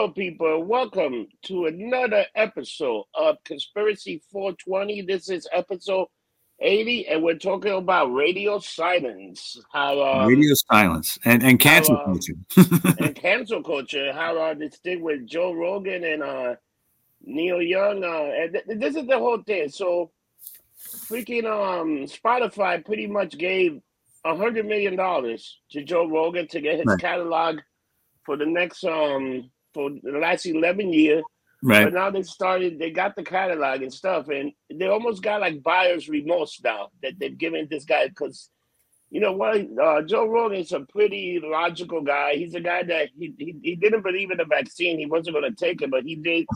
Hello, people. Welcome to another episode of Conspiracy 420. This is episode 80, and we're talking about radio silence. How um, radio silence and and cancel how, um, culture. and cancel culture. How uh, this thing with Joe Rogan and uh, Neil Young. Uh, and th- this is the whole thing. So, freaking um, Spotify pretty much gave a hundred million dollars to Joe Rogan to get his Right. catalog for the next um for the last eleven years. right. But now they started, they got the catalog and stuff, and they almost got like buyer's remorse now that they've given this guy because, you know what, uh, Joe Rogan's a pretty logical guy. He's a guy that he, he, he didn't believe in the vaccine. He wasn't going to take it, but he did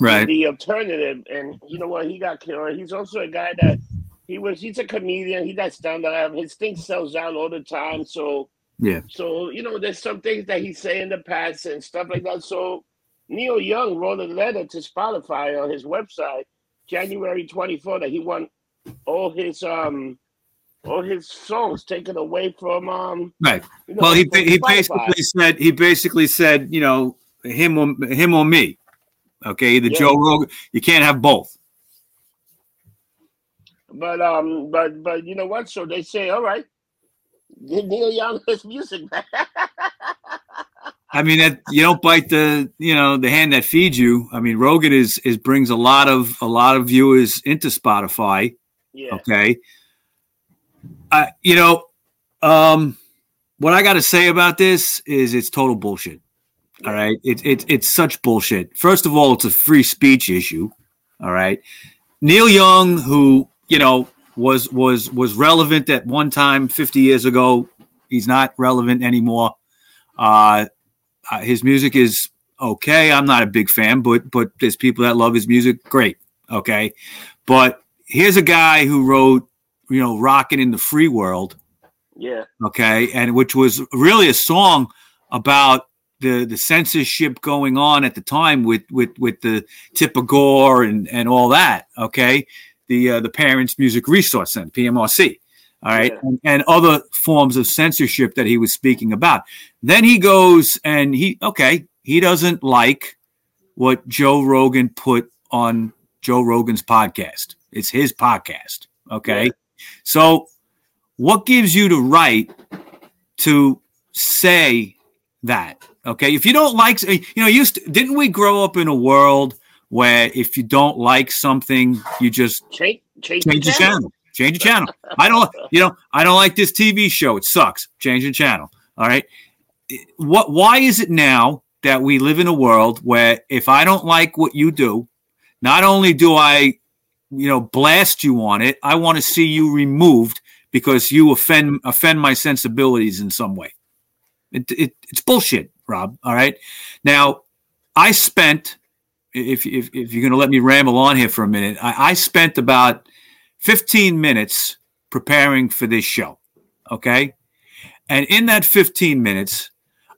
Right. the alternative. And you know what, he got killed. He's also a guy that he was, he's a comedian. He does stand up. His thing sells out all the time. So, Yeah. so you know, there's some things that he say in the past and stuff like that. So Neil Young wrote a letter to Spotify on his website, January 24, that he want all his um all his songs taken away from um. Right. You know, Well, he he basically said he basically said you know him or him or me. Okay, the Yeah. Joe Rogan. You can't have both. But um, but but you know what? So they say, all right, Neil Young music. I mean that you don't bite the you know the hand that feeds you. I mean Rogan is is brings a lot of a lot of viewers into Spotify. yeah, Okay. I you know, um, what I got to say about this is it's total bullshit. All right, it's it's it's such bullshit. First of all, it's a free speech issue. All right, Neil Young, who you know was was was relevant at one time fifty years ago, he's not relevant anymore. Uh, uh, his music is okay. I'm not a big fan, but but there's people that love his music. Great, okay. But here's a guy who wrote, you know, "Rocking in the Free World," yeah, okay, and which was really a song about the the censorship going on at the time with with with the Tipper Gore and and all that, okay, the uh, the Parents Music Resource Center (PMRC), all right, Yeah. and, and other forms of censorship that he was speaking about. Then he goes and he okay, he doesn't like what Joe Rogan put on Joe Rogan's podcast. It's his podcast, okay. Yeah. So, what gives you the right to say that? Okay, if you don't like, you know, used to, didn't we grow up in a world where if you don't like something, you just change change, change the channel, change the channel. I don't, you know, I don't like this TV show. It sucks. Change the channel. All right. What? Why is it now that we live in a world where if I don't like what you do, not only do I, you know, blast you on it, I want to see you removed because you offend offend my sensibilities in some way. It, it, it's bullshit, Rob. All right. Now, I spent, if, if, if you're going to let me ramble on here for a minute, I, I spent about 15 minutes preparing for this show. Okay. And in that 15 minutes,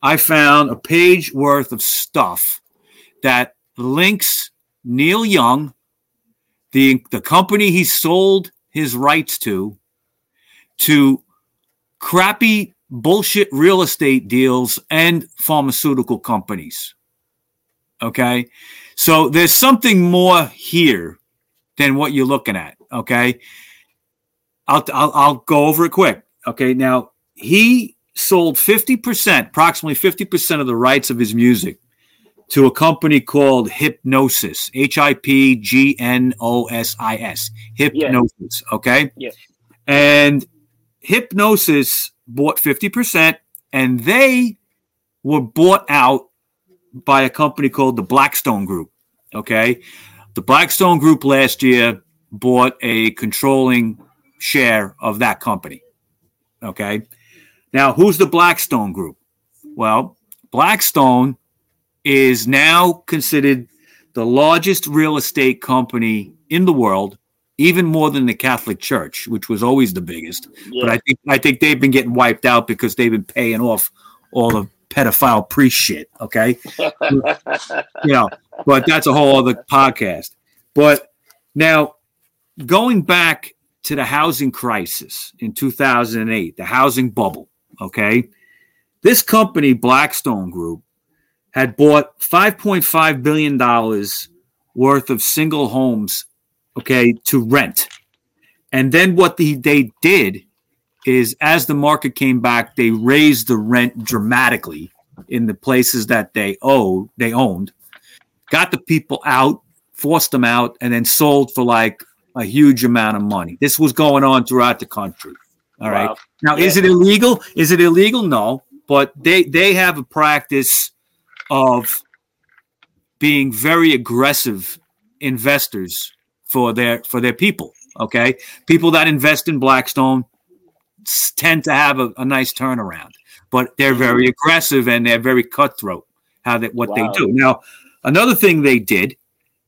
I found a page worth of stuff that links Neil Young, the, the company he sold his rights to, to crappy bullshit real estate deals and pharmaceutical companies. Okay. So there's something more here than what you're looking at. Okay. I'll, I'll, I'll go over it quick. Okay. Now he sold 50%, approximately 50% of the rights of his music to a company called Hipgnosis, H I P G N O S I S, Hipgnosis. Okay. Yeah. And Hipgnosis bought 50%, and they were bought out by a company called the Blackstone Group. Okay. The Blackstone Group last year bought a controlling share of that company. Okay. Now, who's the Blackstone Group? Well, Blackstone is now considered the largest real estate company in the world, even more than the Catholic Church, which was always the biggest. Yeah. But I think I think they've been getting wiped out because they've been paying off all the pedophile priest shit. Okay, you know, but that's a whole other podcast. But now, going back to the housing crisis in 2008, the housing bubble. Okay, this company, Blackstone Group, had bought 5.5 billion dollars worth of single homes, okay, to rent. And then what the, they did is as the market came back, they raised the rent dramatically in the places that they owed, they owned, got the people out, forced them out, and then sold for like a huge amount of money. This was going on throughout the country. All right. Wow. Now, Yeah. is it illegal? Is it illegal? No, but they they have a practice of being very aggressive investors for their for their people. Okay, people that invest in Blackstone tend to have a, a nice turnaround, but they're mm-hmm. very aggressive and they're very cutthroat. How that what Wow. they do now. Another thing they did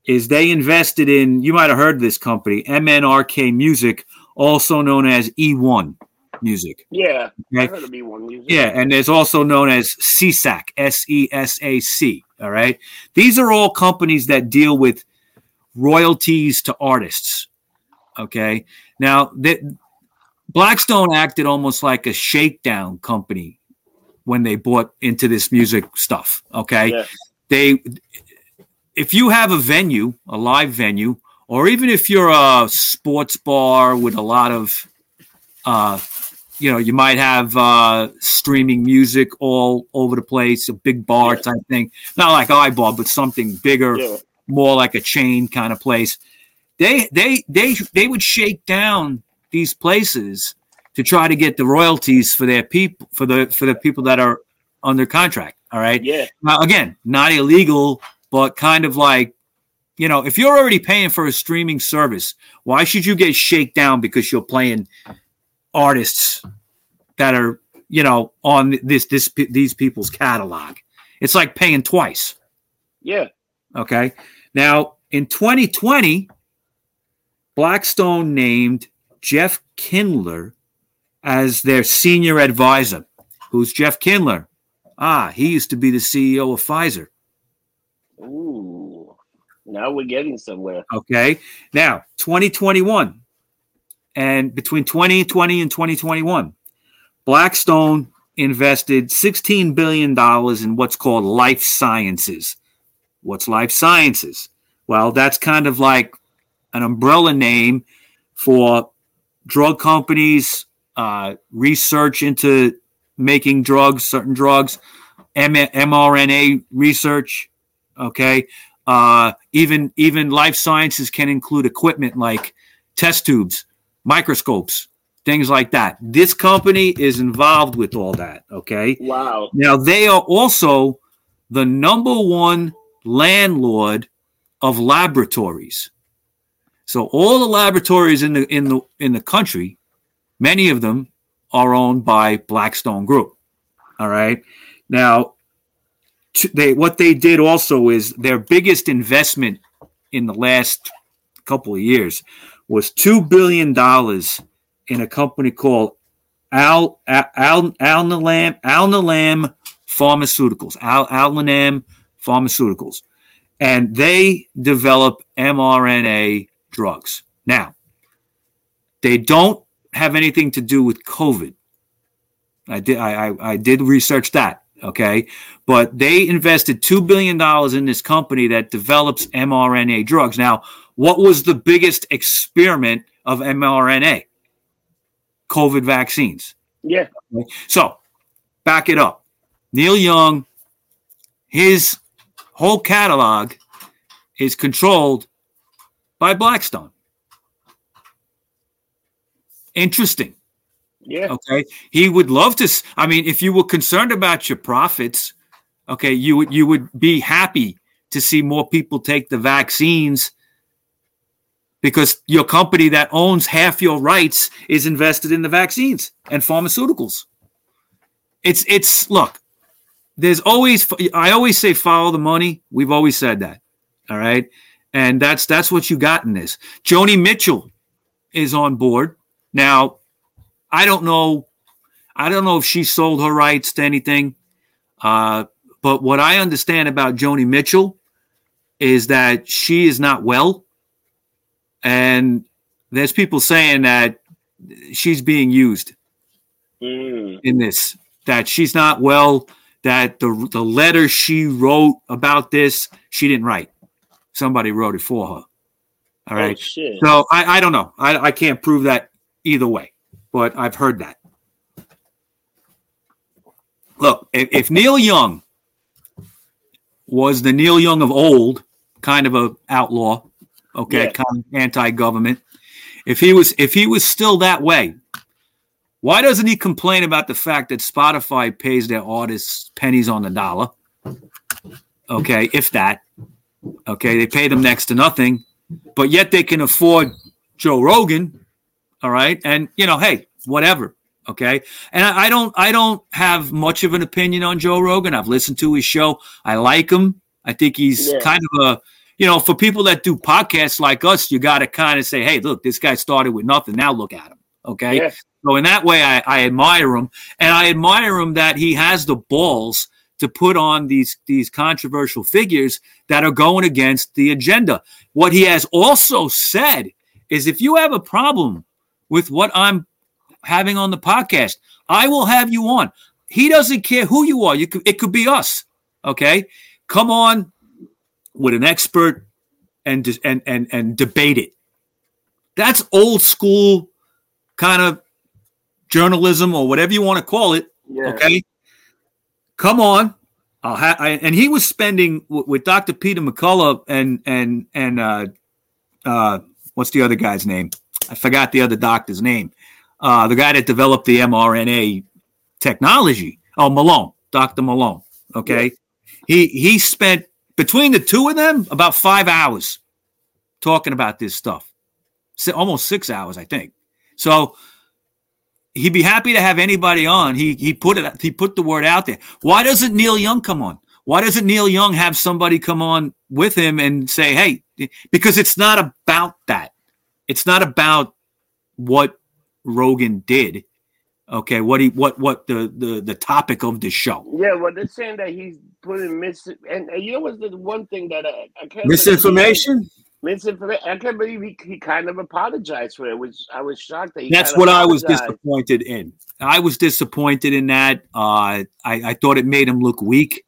is they invested in. You might have heard this company, MNRK Music, also known as E1 Music. Yeah, Okay? heard of B1 music. Yeah, and there's also known as SESAC, S E S A C. All right. These are all companies that deal with royalties to artists. Okay. Now, that Blackstone acted almost like a shakedown company when they bought into this music stuff. Okay. Yeah. They, if you have a venue, a live venue, or even if you're a sports bar with a lot of, uh, you know, you might have uh, streaming music all over the place, a big bar Yeah. type thing. Not like iBar, but something bigger, Yeah. more like a chain kind of place. They they they they would shake down these places to try to get the royalties for their people for the for the people that are under contract. All right. Yeah. Now again, not illegal, but kind of like you know, if you're already paying for a streaming service, why should you get shaken down because you're playing artists that are you know on this this these people's catalog? It's like paying twice. Yeah. Okay. Now in 2020, Blackstone named Jeff Kindler as their senior advisor. Who's Jeff Kindler? Ah, he used to be the CEO of Pfizer. Ooh. Now we're getting somewhere. Okay. Now, 2021, and between 2020 and 2021, Blackstone invested $16 billion in what's called life sciences. What's life sciences? Well, that's kind of like an umbrella name for drug companies, uh, research into making drugs, certain drugs, M- mRNA research. Okay. Uh, even even life sciences can include equipment like test tubes, microscopes, things like that. This company is involved with all that. Okay. Wow. Now they are also the number one landlord of laboratories. So all the laboratories in the in the in the country, many of them are owned by Blackstone Group. All right. Now they what they did also is their biggest investment in the last couple of years was 2 billion dollars in a company called Al Al Al Alnylam Pharmaceuticals. Al Alnylam Pharmaceuticals. And they develop mRNA drugs. Now, they don't have anything to do with COVID. I did I, I, I did research that. Okay. But they invested $2 billion in this company that develops mRNA drugs. Now, what was the biggest experiment of mRNA? COVID vaccines. Yeah. So, back it up. Neil Young, his whole catalog is controlled by Blackstone. Interesting. Yeah. Okay. He would love to. I mean, if you were concerned about your profits, okay, you would you would be happy to see more people take the vaccines because your company that owns half your rights is invested in the vaccines and pharmaceuticals. It's it's look. There's always I always say follow the money. We've always said that. All right. And that's that's what you got in this. Joni Mitchell is on board. Now, I don't know. I don't know if she sold her rights to anything. Uh, but what I understand about Joni Mitchell is that she is not well. And there's people saying that she's being used Mm. in this, that she's not well that the the letter she wrote about this she didn't write. Somebody wrote it for her. All oh, right. Oh. So I, I don't know. I, I can't prove that either way, but I've heard that. Look, if, if Neil Young was the Neil Young of old, kind of a outlaw, okay, Yeah. kind of anti-government. If he was if he was still that way, why doesn't he complain about the fact that Spotify pays their artists pennies on the dollar? Okay, if that. Okay, they pay them next to nothing, but yet they can afford Joe Rogan. All right, and you know, hey, whatever. Okay, and I, I don't, I don't have much of an opinion on Joe Rogan. I've listened to his show. I like him. I think he's Yeah. kind of a, you know, for people that do podcasts like us, you got to kind of say, hey, look, this guy started with nothing. Now look at him. Okay, Yeah. so in that way, I, I admire him, and I admire him that he has the balls to put on these these controversial figures that are going against the agenda. What he has also said is, if you have a problem with what I'm having on the podcast, I will have you on. He doesn't care who you are. You could, it could be us. Okay, come on with an expert and and and and debate it. That's old school kind of journalism or whatever you want to call it. Yeah. Okay, come on. I'll ha- I, and he was spending w- with Dr. Peter McCullough and and and uh, uh, what's the other guy's name? I forgot the other doctor's name. Uh, the guy that developed the mRNA technology. Oh, Malone, Dr. Malone. Okay, he he spent between the two of them about five hours talking about this stuff. Almost six hours, I think. So he'd be happy to have anybody on. He he put it he put the word out there. Why doesn't Neil Young come on? Why doesn't Neil Young have somebody come on with him and say, "Hey," because it's not about that. It's not about what Rogan did. Okay, what he what what the the the topic of the show. Yeah, well, they're saying that he's putting mis and, and you know what's the one thing that I, I can't Misinformation? Misinformation. I can't believe he, he kind of apologized for it, which I was shocked that he. That's what I was disappointed in. I was disappointed in that. Uh, I, I thought it made him look weak.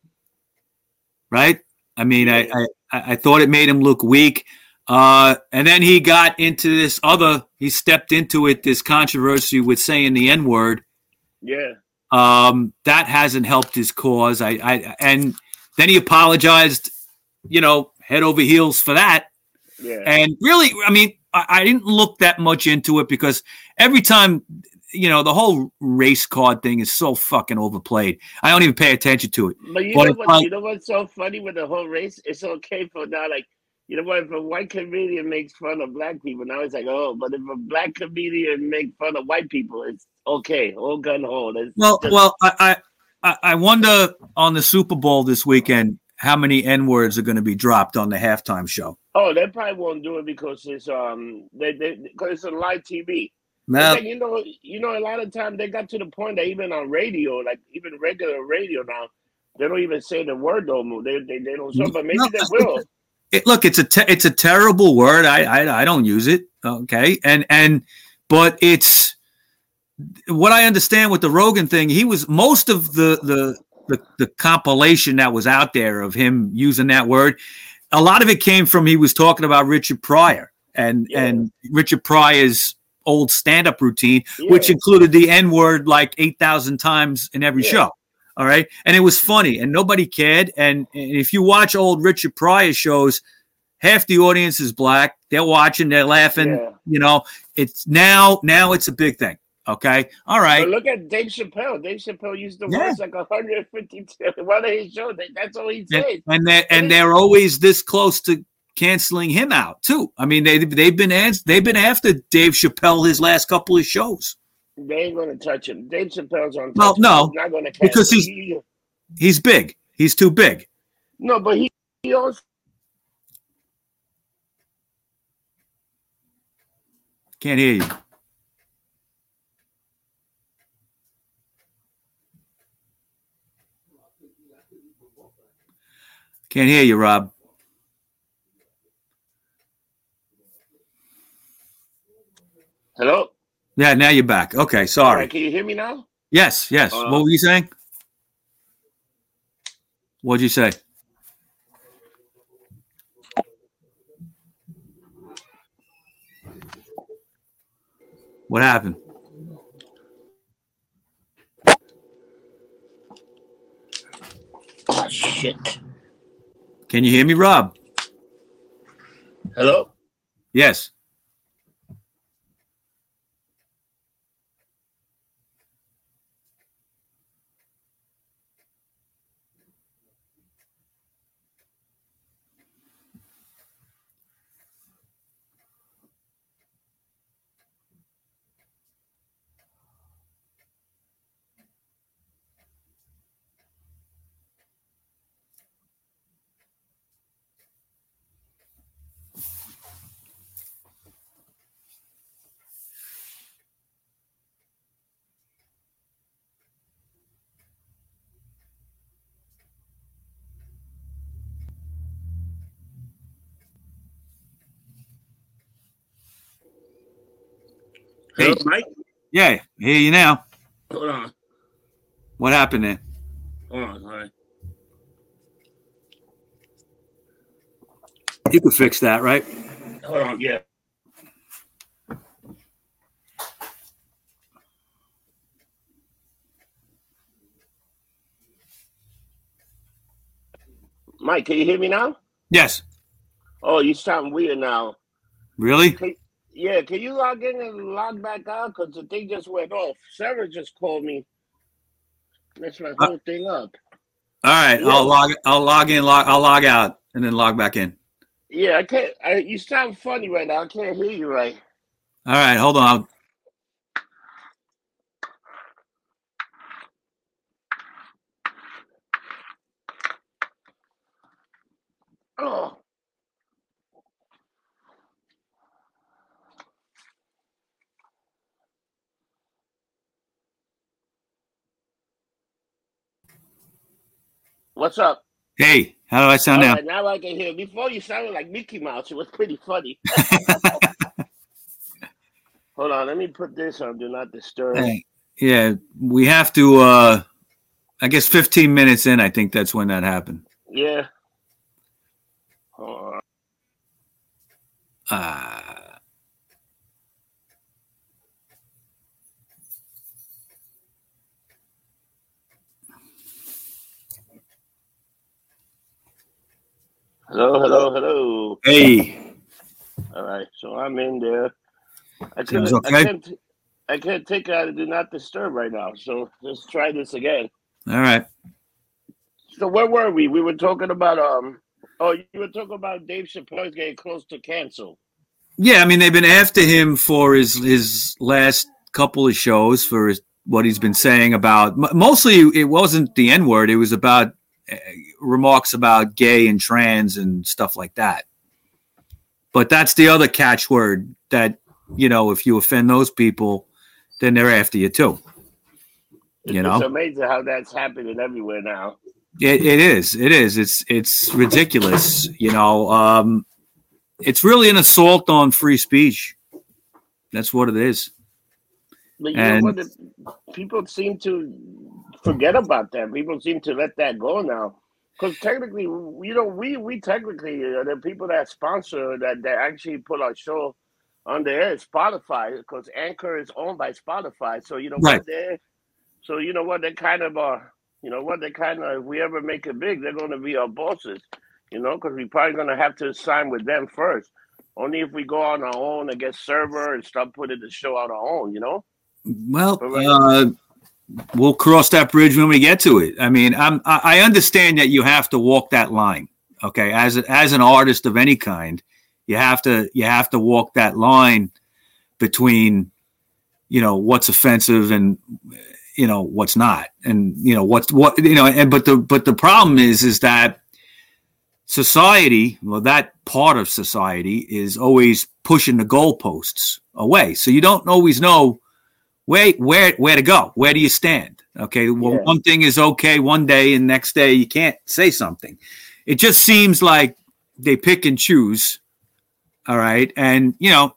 Right? I mean, I, I, I thought it made him look weak. Uh, and then he got into this other, he stepped into it, this controversy with saying the N word. Yeah, Um, that hasn't helped his cause. I, I, and then he apologized, you know, head over heels for that. Yeah. And really, I mean, I, I didn't look that much into it because every time, you know, the whole race card thing is so fucking overplayed. I don't even pay attention to it. But you But know what? like- you know what's so funny with the whole race? It's okay for now, like you know what? If a white comedian makes fun of black people, now it's like, oh, but if a black comedian makes fun of white people, it's okay. Whole gun hold. It's Well, just- well, I, I, I- I wonder on the Super Bowl this weekend how many N words are going to be dropped on the halftime show. Oh, they probably won't do it because it's um they they because it's on live TV. Now, like, you know, you know, a lot of times they got to the point that even on radio, like even regular radio now, they don't even say the word no more. They they, they don't. So, but maybe No, they will. it, look, it's a te- it's a terrible word. I, I I don't use it. Okay, and and but it's what I understand with the Rogan thing. He was most of the the the, the compilation that was out there of him using that word. A lot of it came from he was talking about Richard Pryor and Yeah. and Richard Pryor's old stand up routine, which included the N word like eight thousand times in every Yeah. show. All right. And it was funny and nobody cared. And, and if you watch old Richard Pryor shows, half the audience is black. They're watching, they're laughing. Yeah. You know, it's now, now it's a big thing. Okay. All right. But look at Dave Chappelle. Dave Chappelle used the Yeah. words like 150 one of his shows. That's all he said. and they're, and they're always this close to canceling him out too. I mean, they, they've been, they've been after Dave Chappelle his last couple of shows. They ain't gonna touch him. Dave Chappelle's on. Well, no, not gonna catch because he's- He- He's big. He's too big. no, but he he also Can't hear you. Can't hear you, Rob. hello. Yeah, now you're back. Okay, sorry. right, can you hear me now? Yes, yes. Uh, what were you saying? What'd you say? What happened? Oh shit. Can you hear me, Rob? Hello? Yes. Hey. Hello, Mike? Yeah, I hear you now. Hold on. What happened there? Hold on, sorry. You can fix that, right? Hold on, yeah. Mike, can you hear me now? Yes. Oh, you sound weird now. Really? Yeah, can you log in and log back out? Because the thing just went off. Sarah just called me. Messed my Uh, whole thing up. All right. Yeah. I'll log. I'll log in. Log. I'll log out and then log back in. Yeah, I can't. I, you sound funny right now. I can't hear you right. All right. Hold on. I'll, Oh. What's up? hey, how do I sound All now? right, now I can hear. Before you sounded like Mickey Mouse. It was pretty funny. Hold on, let me put this on. Do not disturb. Hey, yeah, we have to. uh I guess 15 minutes in, I think that's when that happened. Yeah. Hold on. Uh, Hello, hello, hello. hey, All right, so I'm in there. I can't, okay. I can't, I can't take out of do not disturb right now. So let's try this again. all right. So where were we? We were talking about um. Oh, you were talking about Dave Chappelle's getting close to cancel. Yeah, I mean they've been after him for his his last couple of shows for his, what he's been saying about. Mostly, it wasn't the N word. It was about uh, remarks about gay and trans and stuff like that. But that's the other catchword that you know if you offend those people, then they're after you too. It's, You know? it's amazing how that's happening everywhere now. It, it is. It is. It's it's ridiculous. You know, um, it's really an assault on free speech. That's what it is. But you And- know what? People seem to forget about that. People seem to let that go now. Because technically, you know, we we technically uh, the people that sponsor that that actually put our show on the air is Spotify because Anchor is owned by Spotify. So you know Right. what they so you know what they kind of are. You know what they kind of if we ever make it big, they're going to be our bosses. You know, because we're probably going to have to sign with them first. Only if we go on our own and get server and start putting the show on our own. You know. Well, uh, we'll cross that bridge when we get to it. I mean, I'm, I understand that you have to walk that line. Okay, as a, as an artist of any kind, you have to you have to walk that line between, you know, what's offensive and you know what's not, and you know what's what you know. And but the but the problem is is that society, well, that part of society is always pushing the goalposts away. So you don't always know where where where to go. Where do you stand? Okay, well, Yeah. one thing is okay one day, and next day you can't say something. It just seems like they pick and choose. All right, and you know,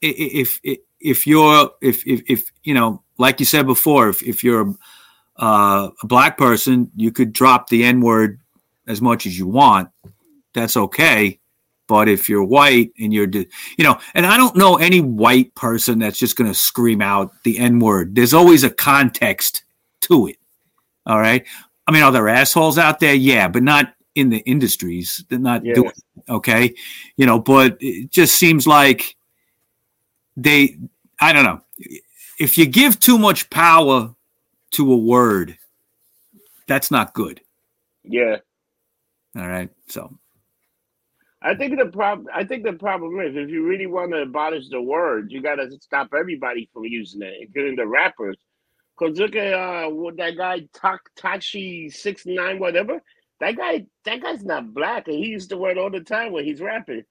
if if, if you're if, if if you know, like you said before, if if you're uh, a black person, you could drop the N word as much as you want, that's okay. But if you're white and you're, you know, and I don't know any white person that's just going to scream out the N word. There's always a context to it. All right. I mean, are there assholes out there? Yeah, but not in the industries. They're not yeah. doing it, okay. You know, but it just seems like they, I don't know. If you give too much power to a word, that's not good. Yeah. All right. So I think the problem. I think the problem is if you really want to abolish the word, you got to stop everybody from using it, including the rappers. Cause look at uh, what that guy Tak six nine whatever. That guy, that guy's not black, and he used the word all the time when he's rapping.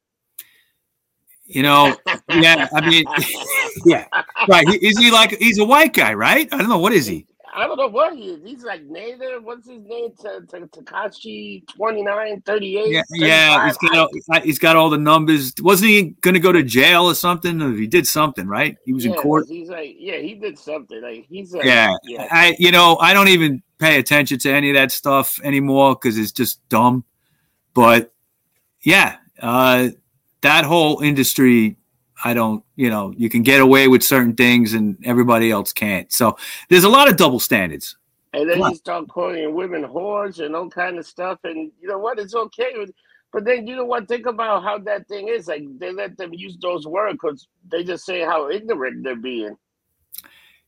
You know, yeah. I mean, yeah, right. Is he like he's a white guy, right? I don't know. What is he? I don't know what he is. He's like native. What's his name? Tekashi 29, 38. Yeah, yeah he's, got all, he's got all the numbers. Wasn't he going to go to jail or something? he did something, right? He was yeah, in court. He's like, yeah, he did something. Like he's like, yeah. yeah. I, you know, I don't even pay attention to any of that stuff anymore because it's just dumb. But yeah, uh, that whole industry I don't, you know, you can get away with certain things and everybody else can't. So there's a lot of double standards. And then you start calling women whores and all kind of stuff. And you know what? It's okay. But then you know what? Think about how that thing is. Like they let them use those words because they just say how ignorant they're being.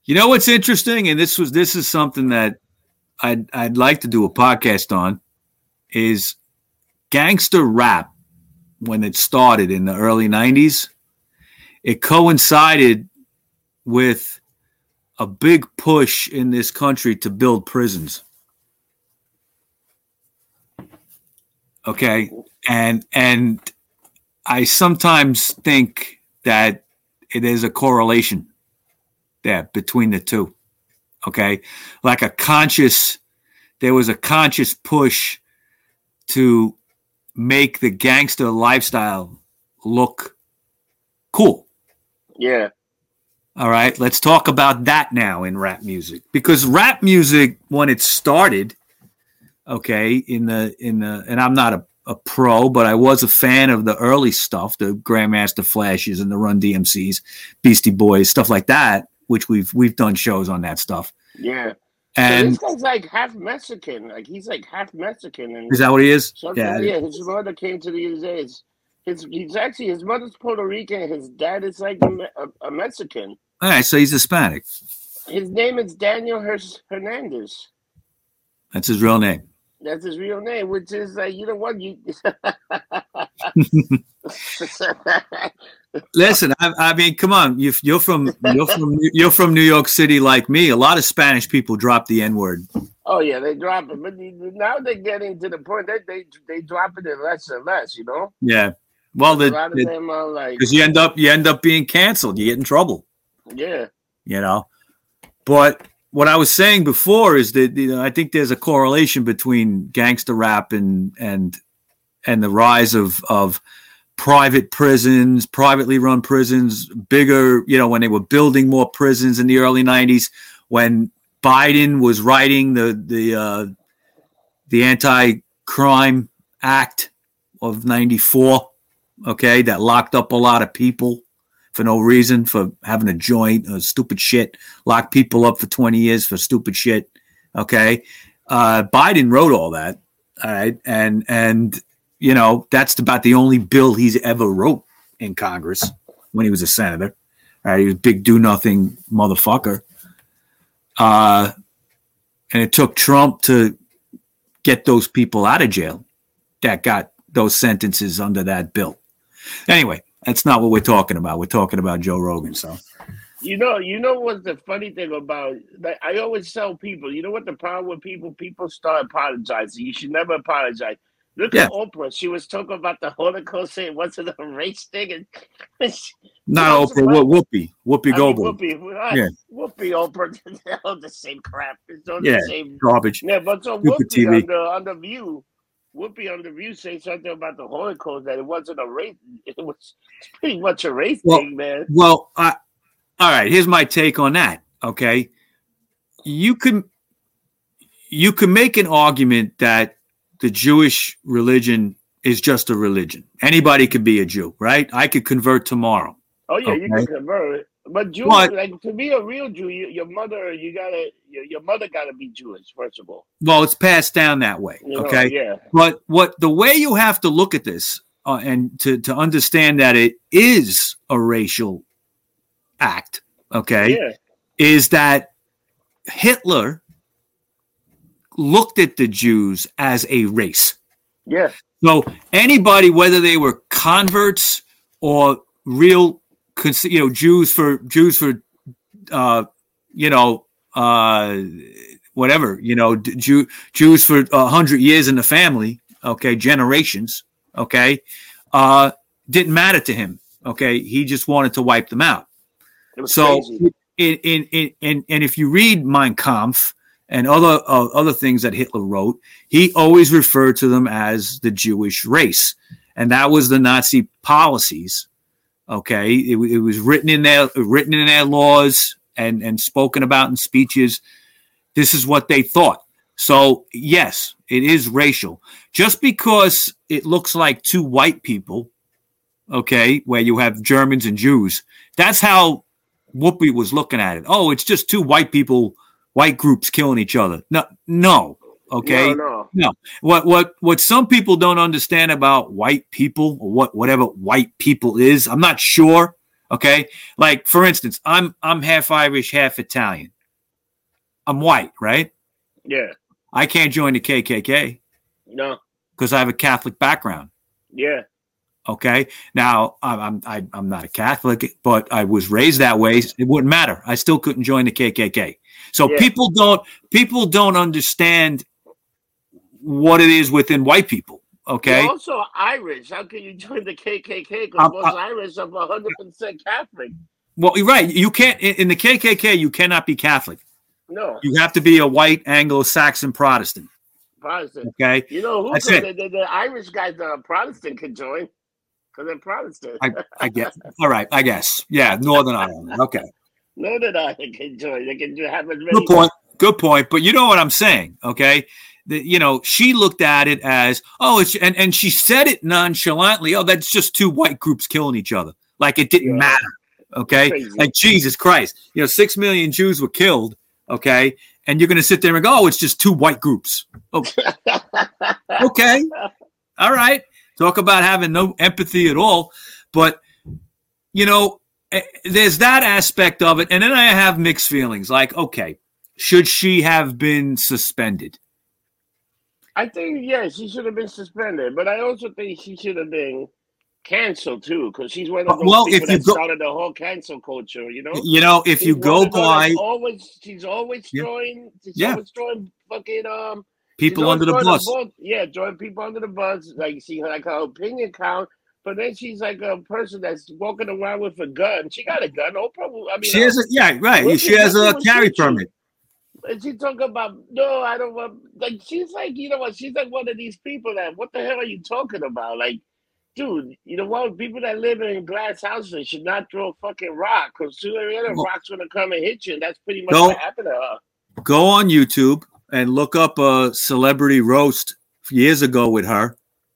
You know what's interesting, and this was this is something that I'd I'd like to do a podcast on, is gangster rap when it started in the early '90s it coincided with a big push in this country to build prisons. Okay, and and I sometimes think that it is a correlation there between the two. Okay, like a conscious, there was a conscious push to make the gangster lifestyle look cool. Yeah. All right, let's talk about that now in rap music because rap music when it started, okay, in the in the and I'm not a, a pro, but I was a fan of the early stuff, the Grandmaster Flashes and the Run DMCs, Beastie Boys, stuff like that, which we've we've done shows on that stuff. Yeah. And so this guy's like half Mexican, like he's like half Mexican. And is that what he is? Yeah. Yeah, his mother came to the United States his he's actually his mother's Puerto Rican. His dad is like a, a, a Mexican. All right, so he's Hispanic. His name is Daniel Hernandez. That's his real name. That's his real name, which is like you know what you. Listen, I, I, mean, come on. You, are from you're from you're from New York City, like me. A lot of Spanish people drop the N word. Oh yeah, they drop it, but now they're getting to the point that they they drop it less and less. You know. Yeah. Well, the, the like because you end up you end up being canceled. You get in trouble. Yeah. You know, but what I was saying before is that you know I think there's a correlation between gangster rap and and and the rise of of private prisons, privately run prisons, bigger. You know, when they were building more prisons in the early '90s, when Biden was writing the the uh, the anti crime act of '94 okay, that locked up a lot of people for no reason, for having a joint or stupid shit, locked people up for 20 years for stupid shit, okay. Uh, Biden wrote all that, all right, and and you know that's about the only bill he's ever wrote in Congress when he was a senator. All right, he was big do nothing motherfucker. Uh, and it took Trump to get those people out of jail that got those sentences under that bill. Anyway, that's not what we're talking about. We're talking about Joe Rogan. So, you know, you know what's the funny thing about? I always tell people, you know what the problem with people? People start apologizing. You should never apologize. Look yeah. at Oprah. She was talking about the Holocaust, saying what's it a race thing? And Not Oprah. What Whoopi? Whoopi Goldberg. Whoopi. Yeah. Whoopi. Oprah. They're all the same crap. It's all yeah. the same garbage. Yeah, but so Whoopi TV. on the on the View Whoopi on the View saying something about the Holocaust that it wasn't a race. It was pretty much a race well, thing, man. Well, uh, all right. Here's my take on that. Okay, you can you can make an argument that the Jewish religion is just a religion. Anybody could be a Jew, right? I could convert tomorrow. Oh yeah, you can convert. But Jew, But- like to be a real Jew, you, your mother, you gotta, your, your mother gotta be Jewish first of all. Well, it's passed down that way. You know? Okay. Yeah. But what the way you have to look at this uh, and to, to understand that it is a racial act, okay, Yeah. is that Hitler looked at the Jews as a race. Yeah. So anybody, whether they were converts or real, you know, Jews for Jews for, uh, you know, uh, whatever, you know, Jew, Jews for a hundred years in the family, okay, generations, okay, uh, didn't matter to him. Okay, he just wanted to wipe them out. So, in, in, in, in, and if you read Mein Kampf and other uh, other things that Hitler wrote, he always referred to them as the Jewish race, and that was the Nazi policies. Okay, it, it was written in their written in their laws and and spoken about in speeches. This is what they thought. So yes, it is racial. Just because it looks like two white people, okay, where you have Germans and Jews, that's how Whoopi was looking at it. Oh, it's just two white people, white groups killing each other. No, no. Okay. No, no. What what what some people don't understand about white people or what whatever white people is, I'm not sure. Okay. Like for instance, I'm I'm half Irish, half Italian. I'm white, right? Yeah. I can't join the KKK No. because I have a Catholic background. Yeah. Okay. Now I'm I'm I- I'm not a Catholic, but I was raised that way. It wouldn't matter. I still couldn't join the KKK. So Yeah. people don't people don't understand what it is within white people. Okay. You're also Irish. How can you join the KKK? Because most uh, Irish are 100 percent Catholic. Well, you're right. You can't in, the KKK. You cannot be Catholic. No, You have to be a white Anglo-Saxon Protestant. Protestant. Okay. You know who? Could-. The, the, the Irish guys that are Protestant can join because they're Protestant. I, I guess. All right. I guess. Yeah. Northern Ireland. Okay. no, they're not. They can join. They can ju- have as many. Good point. Good point. But you know what I'm saying, okay? The, you know, she looked at it as, oh, it's and and she said it nonchalantly. Oh, that's just two white groups killing each other, like it didn't Yeah. matter. Okay, Crazy. like Jesus Christ, you know, six million Jews were killed. Okay, and you're going to sit there and go, oh, it's just two white groups. Oh, okay, all right. Talk about having no empathy at all, but you know, eh, there's that aspect of it, and then I have mixed feelings. Like, okay, should she have been suspended? I think yeah, she should have been suspended, but I also think she should have been canceled too, because she's one of those Well, people if you that go- started the whole cancel culture. You know, You know, if you She's go of those by always she's always Yeah. throwing, she's Yeah. always throwing fucking um people under the bus, ball- yeah, throwing people under the bus. Like she like her opinion count, but then she's like a person that's walking around with a gun. She got a gun, no problem. I mean, she has a yeah, right. She has a carry permit. And she talk about no, I don't want. Like she's like, you know what? She's like one of these people that. What the hell are you talking about? Like, dude, you know what? People that live in glass houses should not throw a fucking rock because sooner or later, Well- rock's gonna come and hit you, and that's pretty much No. what happened to her. Go on YouTube and look up a celebrity roast years ago with her.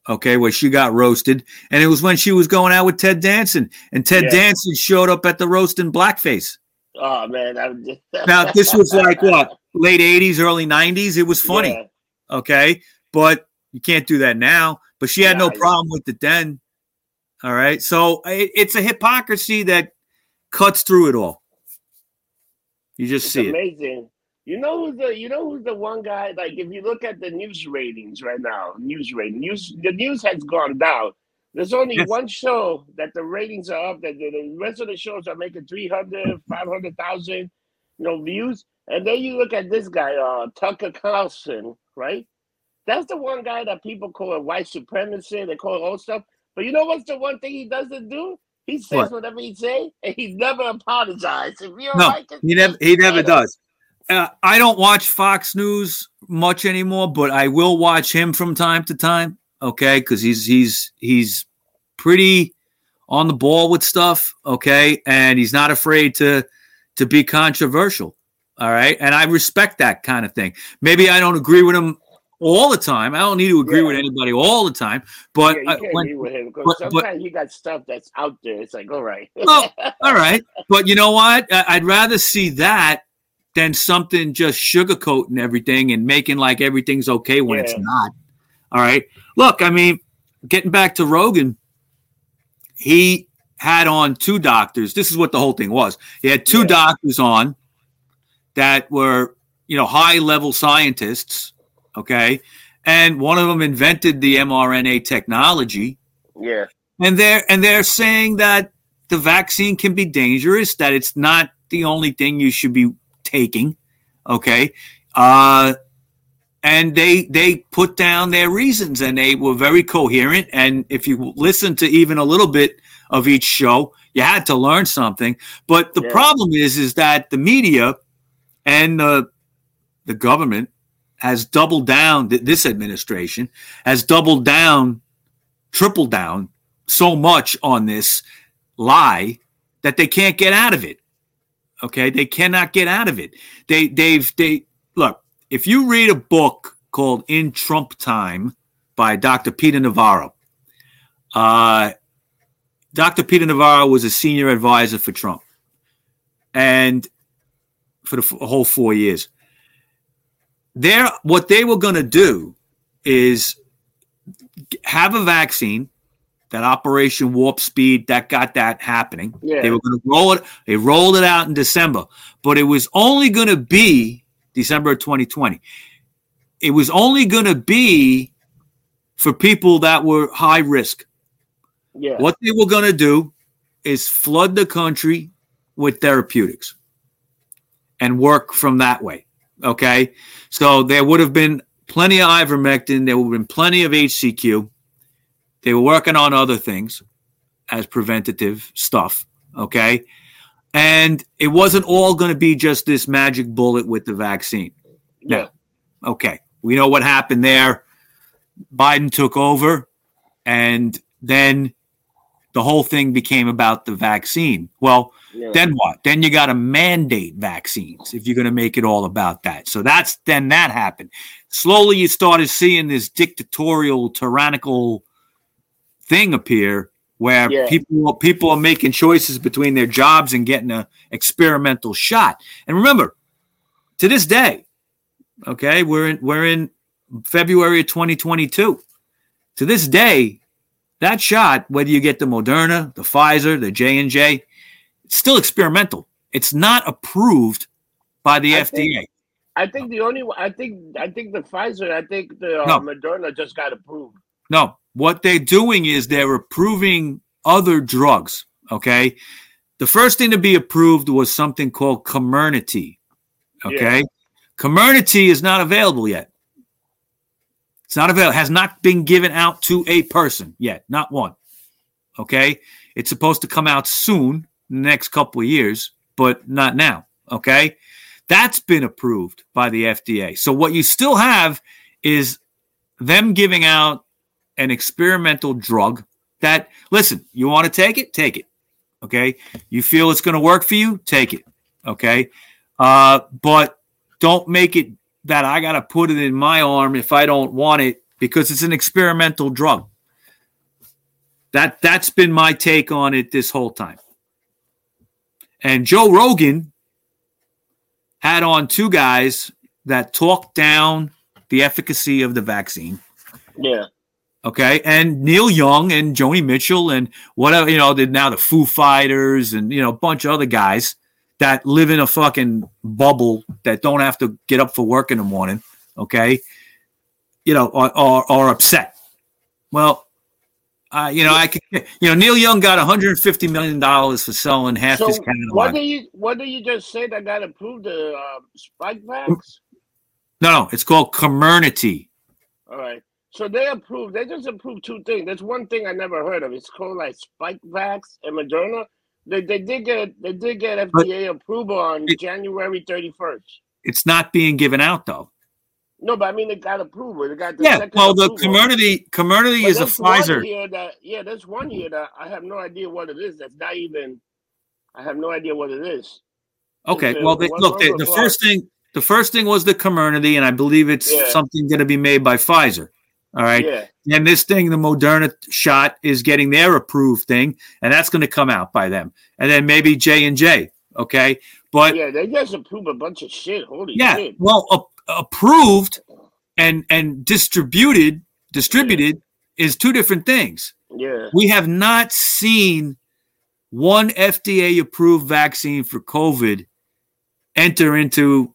Okay, where she got roasted, and it was when she was going out with Ted Danson, and Ted Yeah. Danson showed up at the roast in blackface. Oh man, I'm just. Now this was like what late '80s, early '90s. It was funny. Yeah. okay but you can't do that now but she had no problem with it then all right so it, it's a hypocrisy that cuts through it all you just It's see it amazing. You know who's the you know who's the one guy like if you look at the news ratings right now, news rating, news the news has gone down. There's only Yes. one show that the ratings are up, that the, rest of the shows are making 300, 500,000, you know, views. And then you look at this guy, uh, Tucker Carlson, right? That's the one guy that people call a white supremacy. They call it all stuff. But you know what's the one thing he doesn't do? He says What? whatever he say, and he never apologizes. If you don't No, like it, he never he never does uh, i don't watch fox news much anymore but i will watch him from time to time okay because he's he's he's pretty on the ball with stuff okay and he's not afraid to to be controversial all right and i respect that kind of thing maybe i don't agree with him all the time. I don't need to agree yeah. with anybody all the time. But yeah, you can't when, agree with him because but, sometimes but, he got stuff that's out there. It's like, all right, well, all right. But you know what? I'd rather see that than something just sugarcoating everything and making like everything's okay when yeah. it's not. All right. Look, I mean, getting back to Rogan, he had on two doctors. This is what the whole thing was. He had two yeah. doctors on that were, you know, high level scientists. Okay. And one of them invented the mRNA technology. Yeah. And they're and they're saying that the vaccine can be dangerous, that it's not the only thing you should be taking. Okay. Uh and they they put down their reasons and they were very coherent. And if you listen to even a little bit of each show you had to learn something. But the yeah. problem is is that the media and the the government has doubled down this administration has doubled down tripled down so much on this lie that they can't get out of it. Okay? They cannot get out of it. They they've they look if you read a book called In Trump Time by Dr. Peter Navarro, uh, Dr. Peter Navarro was a senior advisor for Trump and for the whole four years. There, what they were going to do is have a vaccine that Operation Warp Speed that got that happening. Yeah. They were going to roll it. They rolled it out in December, but it was only going to be December of 2020. It was only going to be for people that were high risk. Yeah. What they were going to do is flood the country with therapeutics and work from that way. Okay. So there would have been plenty of ivermectin, there would have been plenty of HCQ. They were working on other things as preventative stuff. Okay. And it wasn't all going to be just this magic bullet with the vaccine. Yeah. Okay. We know what happened there. Biden took over, and then the whole thing became about the vaccine. Well, yeah. then what? Then you got to mandate vaccines if you're going to make it all about that. So that's then that happened. Slowly, you started seeing this dictatorial, tyrannical thing appear where yeah. people people are making choices between their jobs and getting a experimental shot. And remember, to this day, okay, we're in we're in February of 2022. To this day, that shot, whether you get the Moderna, the Pfizer, the J and J, it's still experimental. It's not approved by the I FDA. Think, I think the only I think I think the Pfizer, I think the uh, no. Moderna just got approved. No, what they're doing is they're approving other drugs. Okay. The first thing to be approved was something called Comirnaty. Okay. Yeah. Comirnaty is not available yet. It's not available, has not been given out to a person yet, not one. Okay. It's supposed to come out soon, next couple of years, but not now. Okay. That's been approved by the FDA. So what you still have is them giving out an experimental drug that, listen, you want to take it? Take it. Okay. You feel it's going to work for you? Take it. Okay. Uh, but don't make it that I got to put it in my arm if I don't want it because it's an experimental drug. That that's been my take on it this whole time. And Joe Rogan had on two guys that talked down the efficacy of the vaccine. Yeah. Okay. And Neil Young and Joni Mitchell and whatever, you know, now the Foo Fighters and, you know, a bunch of other guys that live in a fucking bubble that don't have to get up for work in the morning. Okay. You know, are, are, are upset. Well, uh, you know, I can, you know, Neil Young got 150 million dollars for selling half so his catalog. What do you what do you just say that got approved the uh, Spikevax? No, no, it's called Comirnaty. All right. So they approved. They just approved two things. There's one thing I never heard of. It's called like Spikevax and Moderna. They, they did get they did get FDA but approval on it, January 31st. It's not being given out though. No, but I mean it got approval. It got the yeah. Well, the Comirnaty Comirnaty is a Pfizer. Here that, yeah, there's one here that I have no idea what it is. That's not even. I have no idea what it is. Okay. Uh, well, they, look, the, the first thing The first thing was the Comirnaty, and I believe it's Yeah. something going to be made by Pfizer. All right. Yeah. And this thing, the Moderna shot, is getting their approved thing, and that's going to come out by them. And then maybe J and J. Okay. But Yeah, they just approve a bunch of shit. Holy yeah, shit. well, a- approved and and distributed distributed is two different things. Yeah. We have not seen one FDA approved vaccine for COVID enter into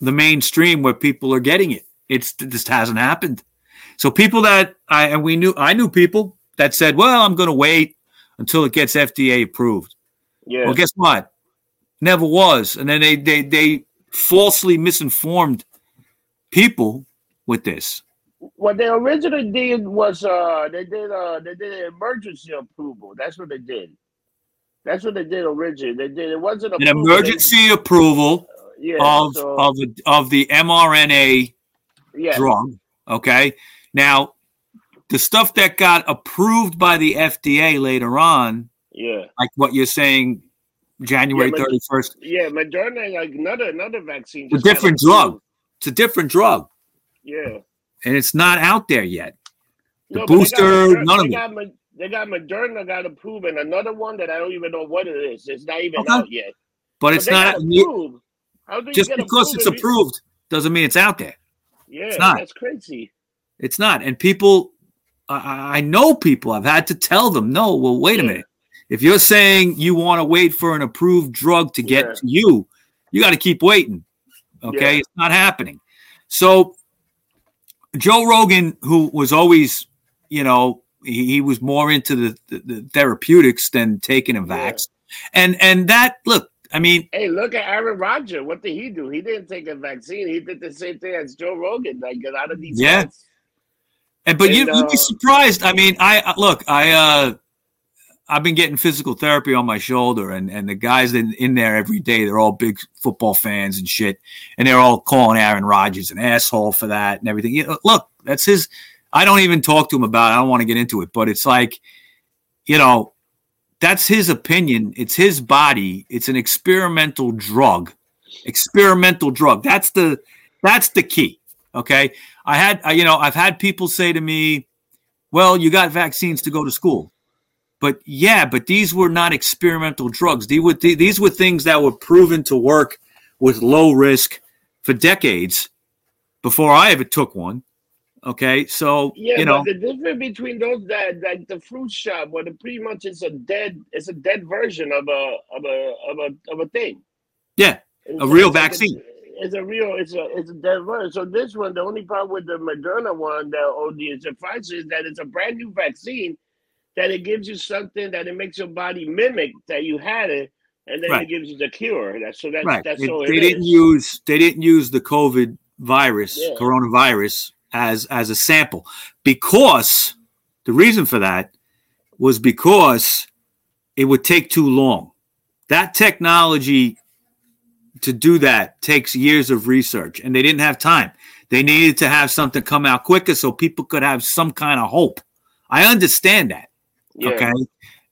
the mainstream where people are getting it. It's it just hasn't happened. So people that I and we knew I knew people that said, "Well, I'm going to wait until it gets FDA approved." Yeah. Well, guess what? Never was, and then they they they falsely misinformed people with this. What they originally did was uh they did uh they did an emergency approval. That's what they did. That's what they did originally. They did it wasn't An approval, they- emergency approval yeah, of so, of the of the mRNA yeah, drug. Okay, now the stuff that got approved by the FDA later on, yeah, like what you're saying, January Yeah, but- thirty first, yeah. Moderna like another another vaccine. a different drug. It's a different drug, Yeah. and it's not out there yet. The No, but they got booster, none of they it. they got Moderna got approved, and another one that I don't even know what it is. It's not even Okay. out yet. But it's they not approved. How do you just because it's approved doesn't mean it's out there. Yeah, it's not. that's crazy. It's not. And people, I- I, know people, I've had to tell them, no, well, wait a minute. If you're saying you want to wait for an approved drug to get Yeah. to you, you got to keep waiting. Okay. Yeah. It's not happening. So, Joe Rogan, who was always, you know, he, he was more into the, the, the therapeutics than taking a Yeah. And, and that, look, I mean, Hey, look at Aaron Rodgers. What did he do? He didn't take a vaccine. He did the same thing as Joe Rogan. Like get out of these. Yeah. guys. And but you And, you'd be uh, surprised. I mean, I I- look, I uh I've been getting physical therapy on my shoulder, and and the guys in, in there every day, they're all big football fans and shit, and they're all calling Aaron Rodgers an asshole for that and everything. You know, look, that's his. I don't even talk to him about. it. I don't want to get into it, but it's like, you know, that's his opinion. It's his body. It's an experimental drug. Experimental drug. That's the that's the key. Okay. I had, I, you know, I've had people say to me, well, you got vaccines to go to school. But yeah, but these were not experimental drugs. These were, these were things that were proven to work with low risk for decades before I ever took one. Okay. So, Yeah, you know, but the difference between those that like the fruit shop, where the pretty much it's a dead, it's a dead version of a of a of a of a thing. yeah, It's A real it's like vaccine. It's a real, it's a it's a dead version. So this one, the only problem with the Moderna one, the OD is Pfizer is that it's a brand new vaccine that it gives you something that it makes your body mimic that you had it, and then Right. it gives you the cure. That's so that's right. that's It- all they didn't is. use, they didn't use the COVID virus, Yeah. coronavirus as, as a sample because the reason for that was because it would take too long. That technology to do that takes years of research, and they didn't have time. They needed to have something come out quicker so people could have some kind of hope. I understand that. Yeah. Okay.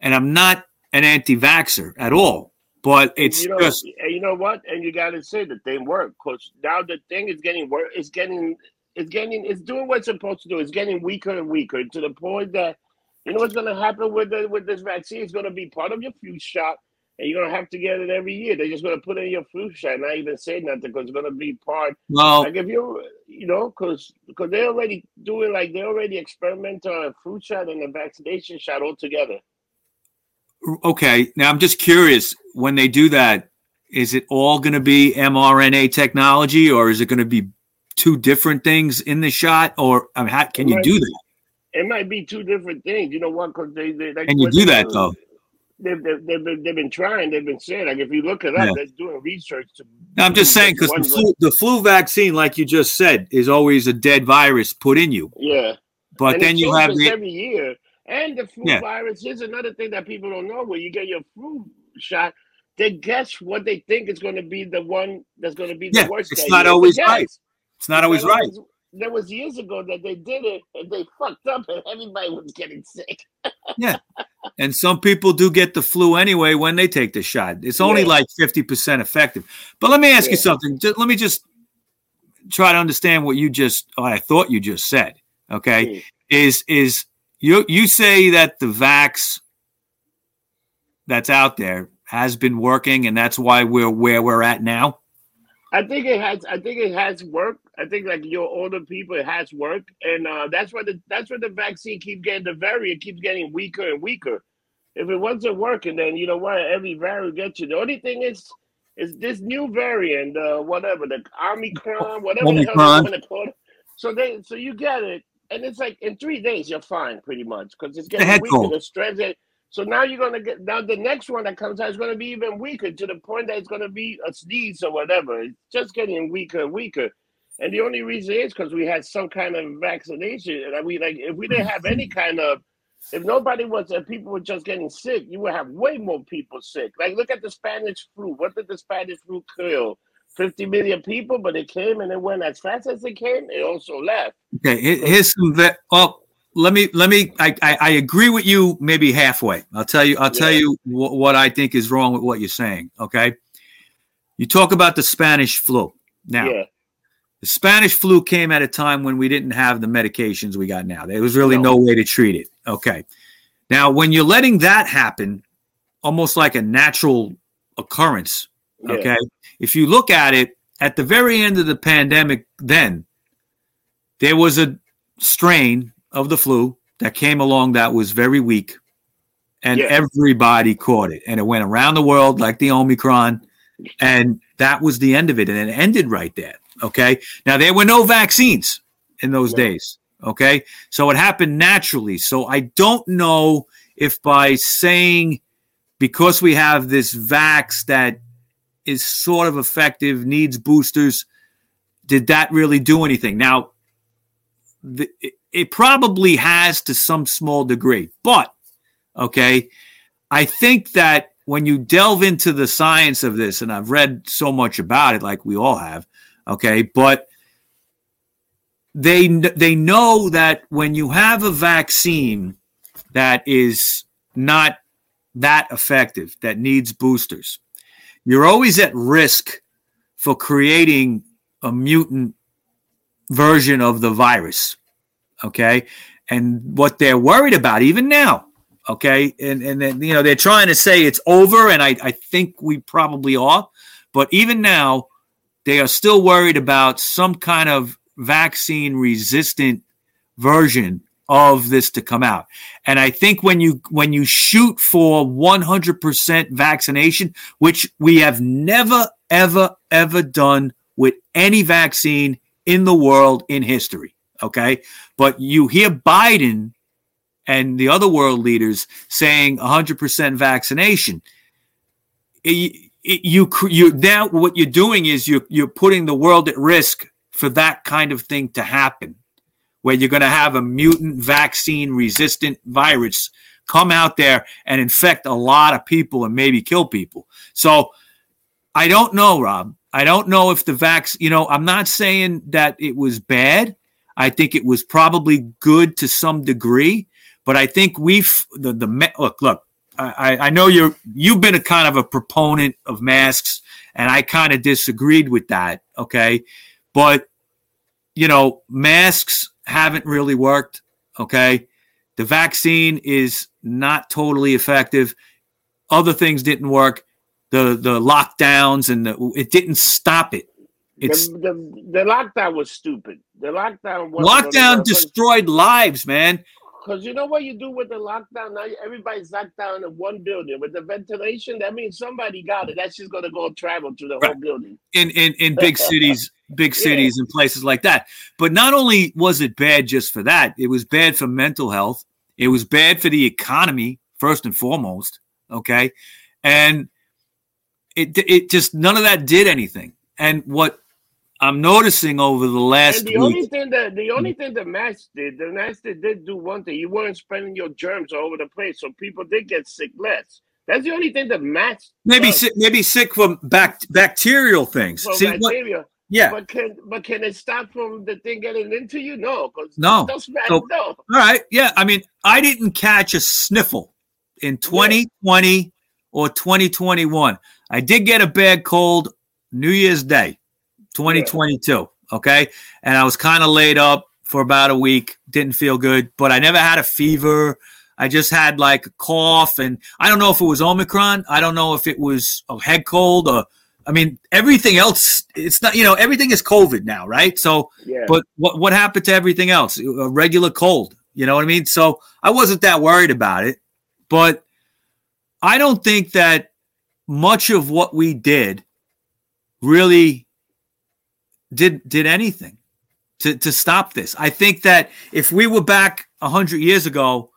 And I'm not an anti vaxxer at all, but it's you know, just, and you know what? And you got to say that they work because now the thing is getting worse. It's getting, it's getting, it's doing what it's supposed to do. It's getting weaker and weaker to the point that you know what's going to happen with the, with this vaccine. It's going to be part of your flu shot, and you're going to have to get it every year. They're just going to put it in your flu shot, not even say nothing because it's going to be part. well, Like if you, you know, because because they're already doing like they already experiment on a flu shot and a vaccination shot all together. okay. Now I'm just curious when they do that, is it all going to be mRNA technology or is it going to be two different things in the shot? Or I mean, how can you Right. do that? It might be two different things. You know what? Because they, they like Can you do they that though? They've, they've, they've, been, they've been trying. They've been saying like if you look it up, Yeah. they're doing research. To I'm just saying because the flu, the flu vaccine, like you just said, is always a dead virus put in you. yeah, But and then you have the every year. And the flu Yeah. virus is another thing that people don't know. When you get your flu shot, they guess what they think is going to be the one that's going to be the worst. it's not always right. it's not always right. There was years ago that they did it and they fucked up and everybody was getting sick. Yeah. And some people do get the flu anyway when they take the shot. It's only Yeah. like 50% effective. But let me ask you something. Just, let me just try to understand what you just what I thought you just said. Okay? Mm. Is is you you say that the vax that's out there has been working and that's why we're where we're at now? I think it has. I think it has worked. I think like your older people, it has worked, and uh, that's why the that's why the vaccine keeps getting the variant keeps getting weaker and weaker. If it wasn't working, then you know what? Every variant gets you. The only thing is, is this new variant, uh, whatever the Omicron, whatever the hell Omicron. they want to call it. So they, so you get it, and it's like in three days you're fine, pretty much, because it's getting head weaker. cold. The strength. So now you're gonna get now the next one that comes out is gonna be even weaker to the point that it's gonna be a sneeze or whatever. It's just getting weaker and weaker. And the only reason is because we had some kind of vaccination. And we like if we didn't have any kind of if nobody was if people were just getting sick, you would have way more people sick. Like look at the Spanish flu. What did the Spanish flu kill? 50 million people, but it came and it went as fast as it came, it also left. Okay, here's some ve- well, let me let me I, I I agree with you maybe halfway. I'll tell you I'll tell you wh- what I think is wrong with what you're saying, okay? You talk about the Spanish flu. Now, Yeah. The Spanish flu came at a time when we didn't have the medications we got now. There was really No. no way to treat it. Okay. Now, when you're letting that happen, almost like a natural occurrence, Yeah. okay, if you look at it at the very end of the pandemic, then there was a strain of the flu that came along that was very weak, and Yeah. everybody caught it, and it went around the world like the Omicron, and that was the end of it, and it ended right there. Okay. Now there were no vaccines in those No. days. Okay. So it happened naturally. So I don't know if by saying because we have this vax that is sort of effective, needs boosters, did that really do anything? Now, the, it, probably has to some small degree, but okay, I think that when you delve into the science of this, and I've read so much about it, like we all have, okay, but they they know that when you have a vaccine that is not that effective, that needs boosters, you're always at risk for creating a mutant version of the virus. Okay. And what they're worried about, even now, okay, and, and then, you know, they're trying to say it's over, and I, I think we probably are. But even now, they are still worried about some kind of vaccine resistant version of this to come out. And I think when you when you shoot for 100% vaccination, which we have never ever ever done with any vaccine in the world in history, okay? But you hear Biden and the other world leaders saying 100% vaccination. It- it- you you now what you're doing is you you're putting the world at risk for that kind of thing to happen where you're going to have a mutant vaccine resistant virus come out there and infect a lot of people and maybe kill people. So I don't know, Rob. I don't know if the vax, you know, I'm not saying that it was bad. I think it was probably good to some degree, but I think we've the the look look. I, I know you're you've been a kind of a proponent of masks, and I kind of disagreed with that. Okay, but you know, masks haven't really worked. Okay. The vaccine is not totally effective. Other things didn't work. The the lockdowns and the, it didn't stop it. It's the, the, the lockdown was stupid. The lockdown was lockdown destroyed lives, man. Because you know what you do with the lockdown? Now everybody's locked down in one building. With the ventilation, that means somebody got it. That's just going to go travel to the whole building. in in, in big cities, big Yeah. cities and places like that. But not only was it bad just for that, it was bad for mental health. It was bad for the economy first and foremost. Okay, and it it just none of that did anything. And what I'm noticing over the last And the only thing that the only mm. thing the mask did, the mask did, did do one thing. You weren't spreading your germs all over the place, so people did get sick less. That's the only thing the mask maybe sick, maybe sick from back, bacterial things. for See what? bacteria. Yeah. But can but can it stop from the thing getting into you? No, because No. So- no. All right. Yeah. I mean, I didn't catch a sniffle in 2020 or 2021. I did get a bad cold New Year's Day, 2022. Okay. And I was kind of laid up for about a week, didn't feel good, but I never had a fever. I just had like a cough, and I don't know if it was Omicron. I don't know if it was a head cold or, I mean, everything else. It's not, you know, everything is COVID now, right? So, Yeah. but what what happened to everything else? A regular cold. You know what I mean? So I wasn't that worried about it, but I don't think that much of what we did really did did anything to to stop this. I think that if we were back a hundred years ago,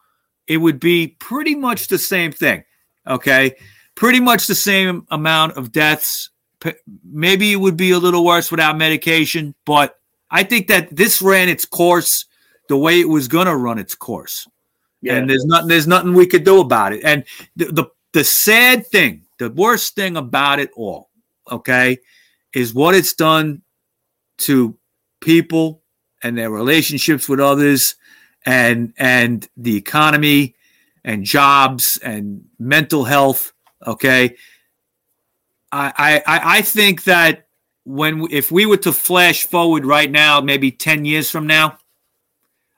it would be pretty much the same thing. Okay, pretty much the same amount of deaths. Maybe it would be a little worse without medication, but I think that this ran its course the way it was going to run its course yeah. and there's nothing there's nothing we could do about it. And the, the the sad thing, the worst thing about it all, okay, is what it's done to people and their relationships with others, and and the economy, and jobs and mental health. Okay, I I I think that when if we were to flash forward right now, maybe ten years from now.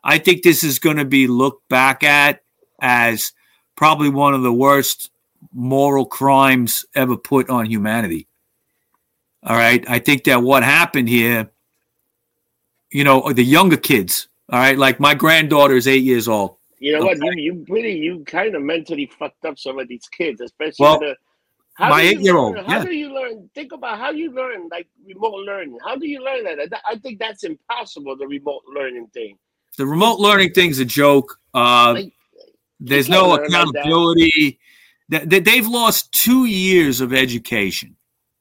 I think this is going to be looked back at as probably one of the worst moral crimes ever put on humanity. All right. I think that what happened here, you know, the younger kids, all right, like my granddaughter is eight years old. You know what? You you pretty you kind of mentally fucked up some of these kids, especially Well, the. How my do you eight-year-old, learn- How yeah. do you learn? Think about how you learn like remote learning. How do you learn that? I- I think that's impossible. The remote learning thing. The remote learning thing's a joke. Uh, Like, there's no accountability. like that. accountability. Th- th- They've lost two years of education.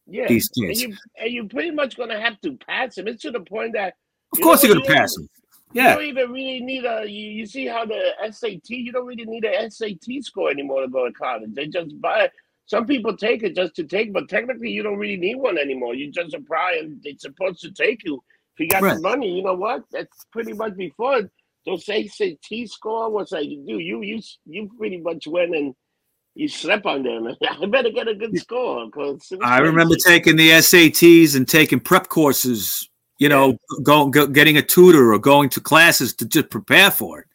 Yeah, These and kids. you and you pretty much gonna have to pass him. It's to the point that Of You course, they're going to you pass you Yeah. don't even really need a. You, you see how the SAT? You don't really need a SAT score anymore to go to college. They just buy. Some people take it just to take, but technically you don't really need one anymore. You just apply and it's supposed to take you. If you got Right. the money, you know what? That's pretty much before those SAT score was like, dude, you you you pretty much went and you slept on them. I better get a good score because I remember taking the SATs and taking prep courses, you know, going go, getting a tutor or going to classes to just prepare for it.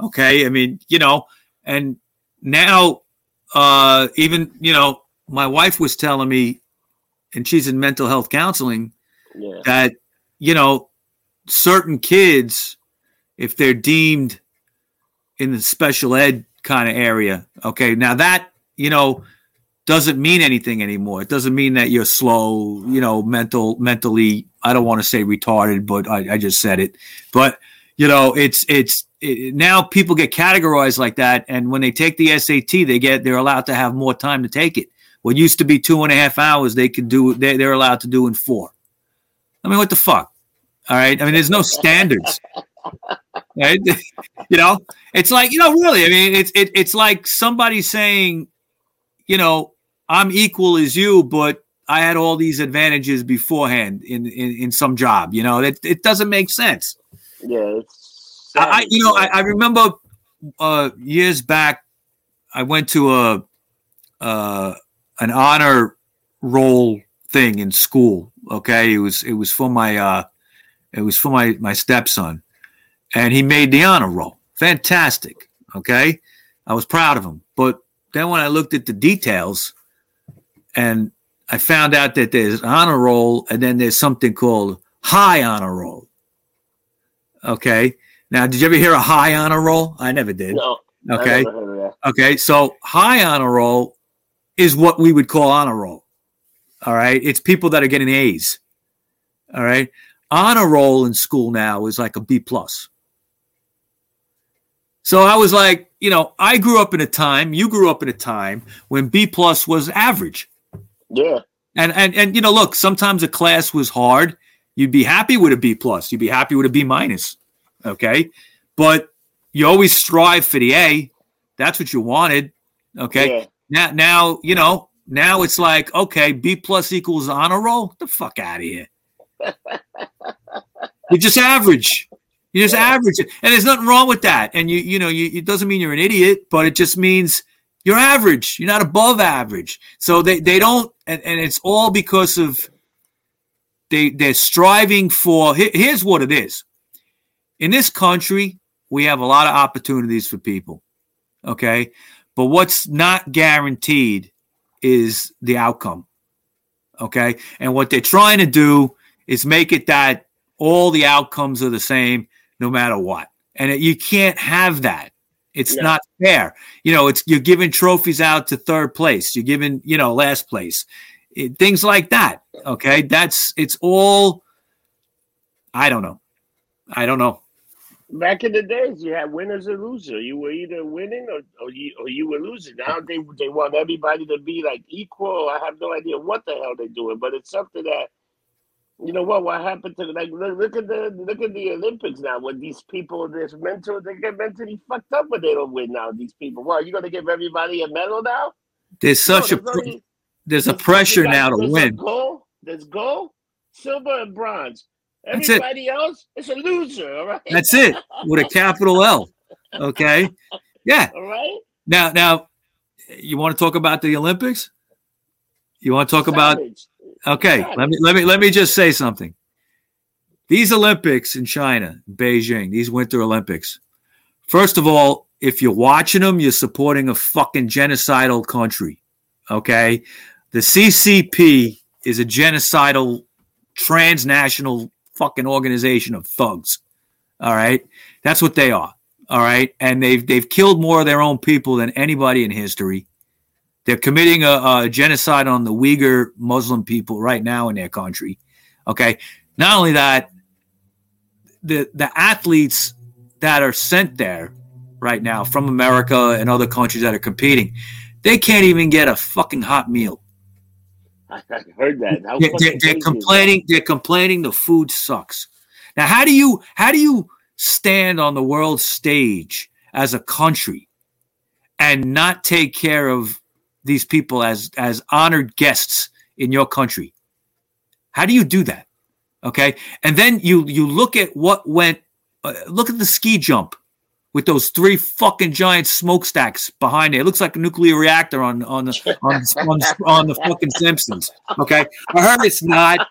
Okay. I mean, you know, and now, uh, even, you know, my wife was telling me, and she's in mental health counseling, yeah. that, you know, certain kids, if they're deemed in the special ed kind of area, okay, now that, you know, doesn't mean anything anymore. It doesn't mean that you're slow, you know, mental, mentally. I don't want to say retarded, but I, I just said it. But you know, it's it's it, now people get categorized like that, and when they take the SAT, they get they're allowed to have more time to take it. What used to be two and a half hours, they can do. They, they're allowed to do in four. I mean, what the fuck? All right. I mean, there's no standards. Right? you know, it's like you know, really. I mean, it's it, it's like somebody saying, you know, I'm equal as you, but I had all these advantages beforehand in in, in some job. You know, it it doesn't make sense. Yeah, it's I, I you know, I, I remember uh, years back, I went to a uh, an honor roll thing in school. Okay, it was it was for my uh, it was for my my stepson, and he made the honor roll. Fantastic. Okay, I was proud of him. But then when I looked at the details, and I found out that there's honor roll, and then there's something called high honor roll. Okay. Now, did you ever hear a high honor roll? I never did. no. Okay. never heard of that. Okay. So high honor roll is what we would call honor roll. All right. It's people that are getting A's. All right. Honor roll in school now is like a B plus. So I was like, you know, I grew up in a time, you grew up in a time when B plus was average. Yeah, And and and you know, look, sometimes a class was hard. You'd be happy with a B plus. You'd be happy with a B minus. Okay. But you always strive for the A. That's what you wanted. Okay. yeah. Now now, you know, now it's like, okay, B plus equals honor roll. Get the fuck out of here. You're just average. You're just Yeah. average. And there's nothing wrong with that. And you, you know, you, it doesn't mean you're an idiot, but it just means You're average. You're not above average. So they, they don't, and, and it's all because of they they're striving for. Here's what it is. In this country, we have a lot of opportunities for people. Okay, but what's not guaranteed is the outcome. Okay, and what they're trying to do is make it that all the outcomes are the same no matter what, and it, you can't have that. It's not fair. You know, it's you're giving trophies out to third place. You're giving, you know, last place. It, things like that. Okay? That's it's all I don't know. I don't know. Back in the days, you had winners and losers. You were either winning or, or you or you were losing. Now they they want everybody to be like equal. I have no idea what the hell they're doing, but it's something that you know what? What happened to the like look, look at the look at the Olympics now? When these people, this mental, they get mentally fucked up when they don't win. Now these people, well, are you going to give everybody a medal now? There's such no, there's a only, there's, a pressure now to win. Gold, there's gold, silver, and bronze. Everybody else is a loser. All right. That's it with a capital L. Okay. Yeah. All right. Now, now, you want to talk about the Olympics? You want to talk Savage. about Okay, let me let me let me just say something. These Olympics in China, Beijing, these Winter Olympics. First of all, if you're watching them, you're supporting a fucking genocidal country. Okay? The CCP is a genocidal transnational fucking organization of thugs. All right? That's what they are. All right? And they've they've killed more of their own people than anybody in history. They're committing a, a, genocide on the Uyghur Muslim people right now in their country. Okay. Not only that, the the athletes that are sent there right now from America and other countries that are competing, they can't even get a fucking hot meal. I heard that. They're, they're, they're complaining. They're complaining the food sucks. Now, how do you how do you stand on the world stage as a country and not take care of these people as as honored guests in your country. How do you do that? Okay, and then you you look at what went. Uh, look at the ski jump with those three fucking giant smokestacks behind it. It looks like a nuclear reactor on on the on, on, on the fucking Simpsons. Okay, I heard it's not.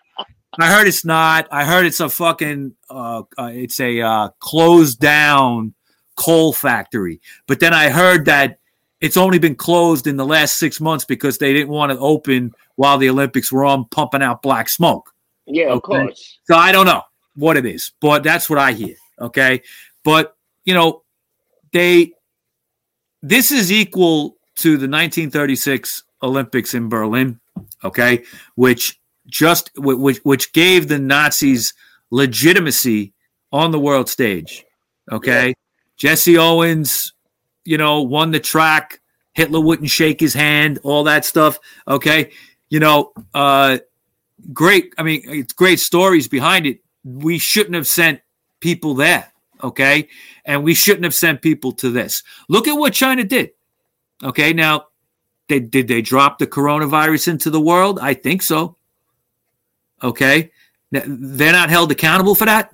I heard it's not. I heard it's a fucking. Uh, uh, it's a uh, closed down coal factory. But then I heard that it's only been closed in the last six months because they didn't want to open while the Olympics were on, pumping out black smoke. Yeah, of okay? course. So I don't know what it is, but that's what I hear. Okay, but you know, they this is equal to the 1936 Olympics in Berlin. Okay, which just which which gave the Nazis legitimacy on the world stage. Okay, yeah. Jesse Owens you know, won the track. Hitler wouldn't shake his hand, all that stuff. Okay. You know, uh, great. I mean, it's great stories behind it. We shouldn't have sent people there. Okay. And we shouldn't have sent people to this. Look at what China did. Okay. Now, they, did they drop the coronavirus into the world? I think so. Okay. They're not held accountable for that.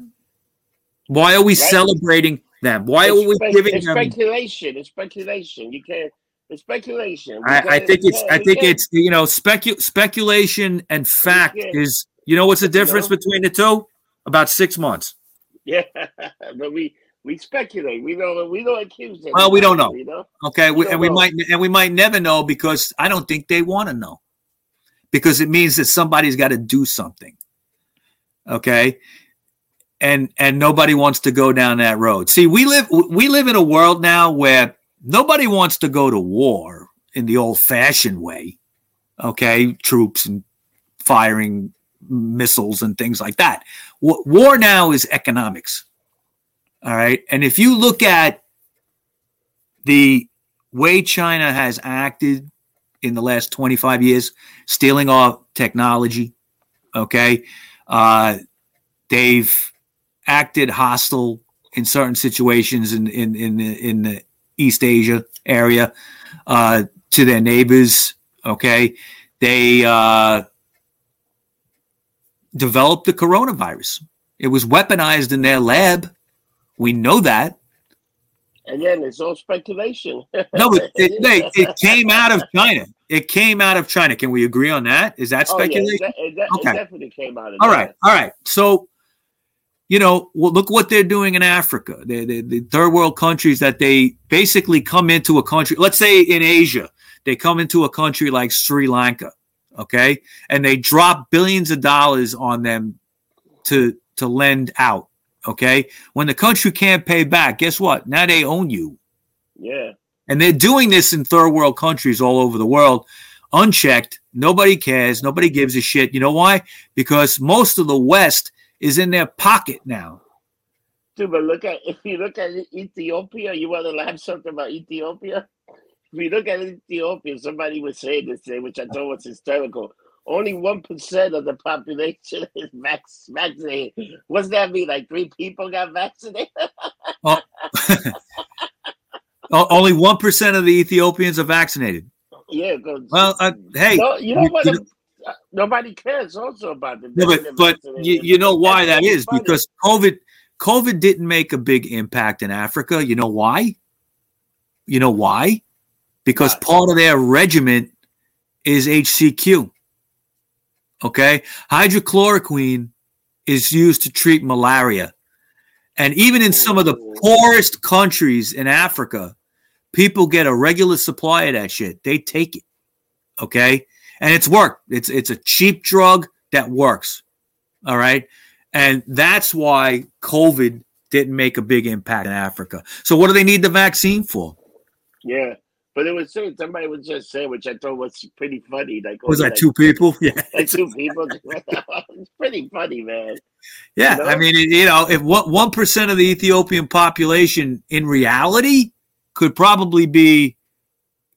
Why are we right. celebrating them? Why it's are we spe- giving it's them speculation? It's speculation. You can't. It's speculation. I, I, think it's. I think it's. You know, specu- speculation and fact is. You know what's the difference you know? between the two? About six months. Yeah, but we we speculate. We don't. We don't accuse them. Well, we don't know. You know? Okay, we, and we know. might and we might never know because I don't think they want to know, because it means that somebody's got to do something. Okay, and and nobody wants to go down that road. See, we live we live in a world now where nobody wants to go to war in the old-fashioned way. Okay, troops and firing missiles and things like that. War now is economics. All right, and if you look at the way China has acted in the last 25 years, stealing our technology, okay, uh, they've acted hostile in certain situations in in in the, in the East Asia area uh, to their neighbors. Okay, they uh, developed the coronavirus. It was weaponized in their lab. We know that. Again, it's all speculation. no, but it, it, it, came out of China. It came out of China. Can we agree on that? Is that speculation? Oh, yeah. it, it, okay. definitely came out of China. All right. All right. So, you know, well, look what they're doing in Africa. The, the, the third world countries that they basically come into a country, let's say in Asia, they come into a country like Sri Lanka, okay? And they drop billions of dollars on them to to lend out Okay. When the country can't pay back, guess what? Now they own you. Yeah. And they're doing this in third world countries all over the world, unchecked. Nobody cares. Nobody gives a shit. You know why? Because most of the West is in their pocket now. Dude, but look at if you look at Ethiopia, you want to laugh something about Ethiopia? If you look at Ethiopia, somebody was saying this thing, which I thought was hysterical only one percent of the population is vaccinated. What's that mean? Like three people got vaccinated? oh. only one percent of the Ethiopians are vaccinated. Yeah. Well, uh, hey, no, you know what? You Uh, nobody cares also about the. No, but but you, you know why that is funny. because COVID COVID didn't make a big impact in Africa. You know why? You know why? Because part of their regiment is HCQ. Okay. Hydrochloroquine is used to treat malaria. And even in some of the poorest countries in Africa, people get a regular supply of that shit. They take it. Okay. And it's worked. It's it's a cheap drug that works. All right. And that's why COVID didn't make a big impact in Africa. So what do they need the vaccine for? Yeah. But it was saying somebody was just saying, which I thought was pretty funny. Like was oh, that like, two people? Yeah, like two people. it's pretty funny, man. Yeah, you know? I mean, you know, if one percent of the Ethiopian population in reality could probably be,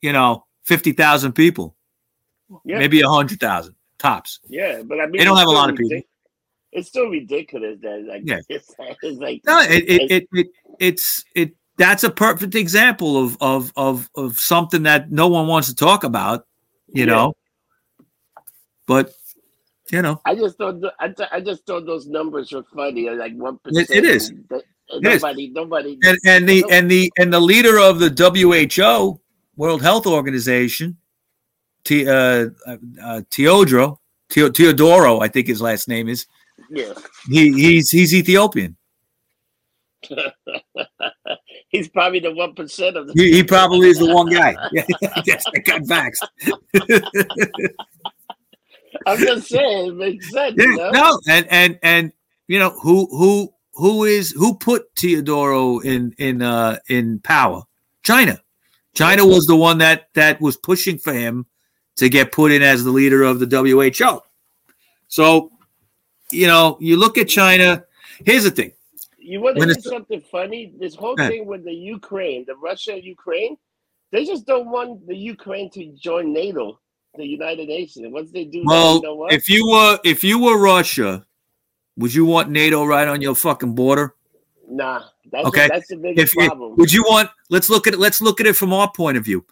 you know, fifty thousand people, yeah. maybe a hundred thousand tops. Yeah, but I mean, they don't have a lot of people. It's still ridiculous that like yeah. it's, it's like no, it, it, it, it it's it that's a perfect example of of of of something that no one wants to talk about, you yeah. know. But you know, I just thought I, th- I just thought those numbers were funny. Like one percent. It, it is. nobody, nobody. And, and the nobody. and the and the leader of the WHO, World Health Organization, T, uh, uh, Teodoro, Teodoro, I think his last name is. Yeah. He he's he's Ethiopian. He's probably the one percent of the. He, he, probably is the one guy. yes, that got vaxxed. I'm just saying, it makes sense. Yeah, you know? No, and and and you know who who who is who put Teodoro in in uh in power? China. China was the one that that was pushing for him to get put in as the leader of the WHO. So, you know, you look at China. Here's the thing: you want to see something funny? This whole thing with the Ukraine, the Russia Ukraine, they just don't want the Ukraine to join NATO, the United Nations. Once they do, well, that, you know if you were if you were Russia, would you want NATO right on your fucking border? Nah, that's okay. A, that's the biggest if, problem. Would you want? Let's look at it. Let's look at it from our point of view.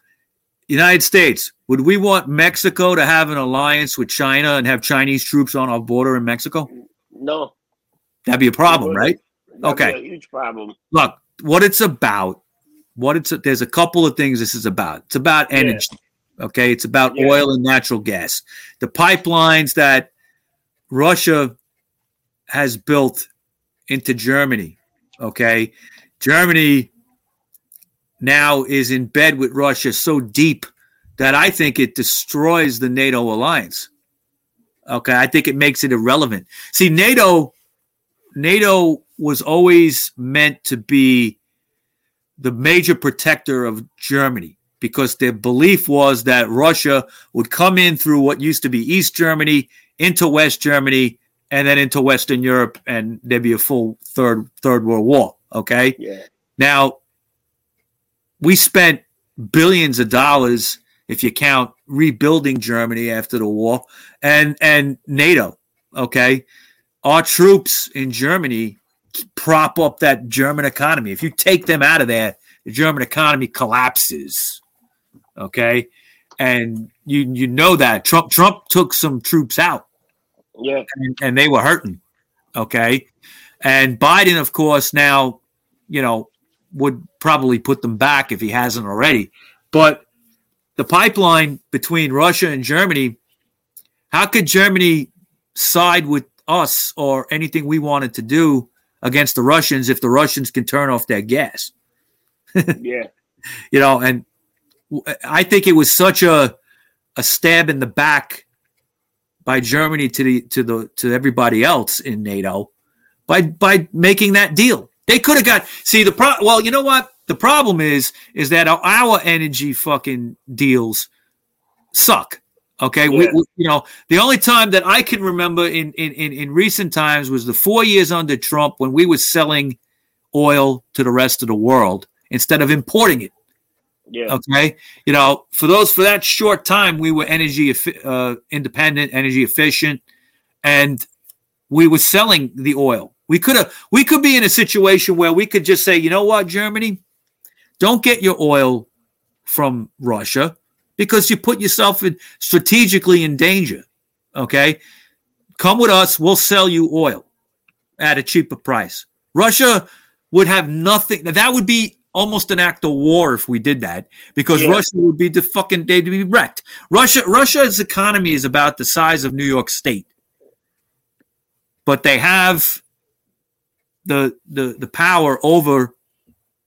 United States, would we want Mexico to have an alliance with China and have Chinese troops on our border in Mexico? No. That'd be a problem, right? okay. huge problem. Look, what it's about, what it's there's a couple of things this is about. It's about energy. Yeah. Okay, it's about yeah. oil and natural gas. The pipelines that Russia has built into Germany. Okay, Germany now is in bed with Russia so deep that I think it destroys the NATO alliance. Okay, I think it makes it irrelevant. See, NATO NATO was always meant to be the major protector of Germany because their belief was that Russia would come in through what used to be East Germany into West Germany and then into Western Europe and there'd be a full third third world war, okay? Yeah. Now we spent billions of dollars if you count rebuilding Germany after the war and and NATO, okay? our troops in Germany prop up that German economy. If you take them out of there, the German economy collapses. Okay, and you you know that Trump Trump took some troops out. Yeah, and, and they were hurting. Okay, and Biden, of course, now you know would probably put them back if he hasn't already. But the pipeline between Russia and Germany, how could Germany side with us or anything we wanted to do against the Russians if the Russians can turn off their gas? yeah. You know, and I think it was such a a stab in the back by Germany to the to the to everybody else in NATO by by making that deal. They could have got see the pro. Well, you know what the problem is is that our energy fucking deals suck. Okay, yeah. we, we, you know the only time that I can remember in, in in in recent times was the four years under Trump when we were selling oil to the rest of the world instead of importing it. Yeah. Okay. You know, for those for that short time, we were energy uh, independent, energy efficient, and we were selling the oil. We could have. We could be in a situation where we could just say, you know what, Germany, don't get your oil from Russia because you put yourself in strategically in danger. Okay. Come with us. We'll sell you oil at a cheaper price. Russia would have nothing. That would be almost an act of war if we did that because yeah. Russia would be the fucking they'd be wrecked. Russia Russia's economy is about the size of New York State. But they have the the the power over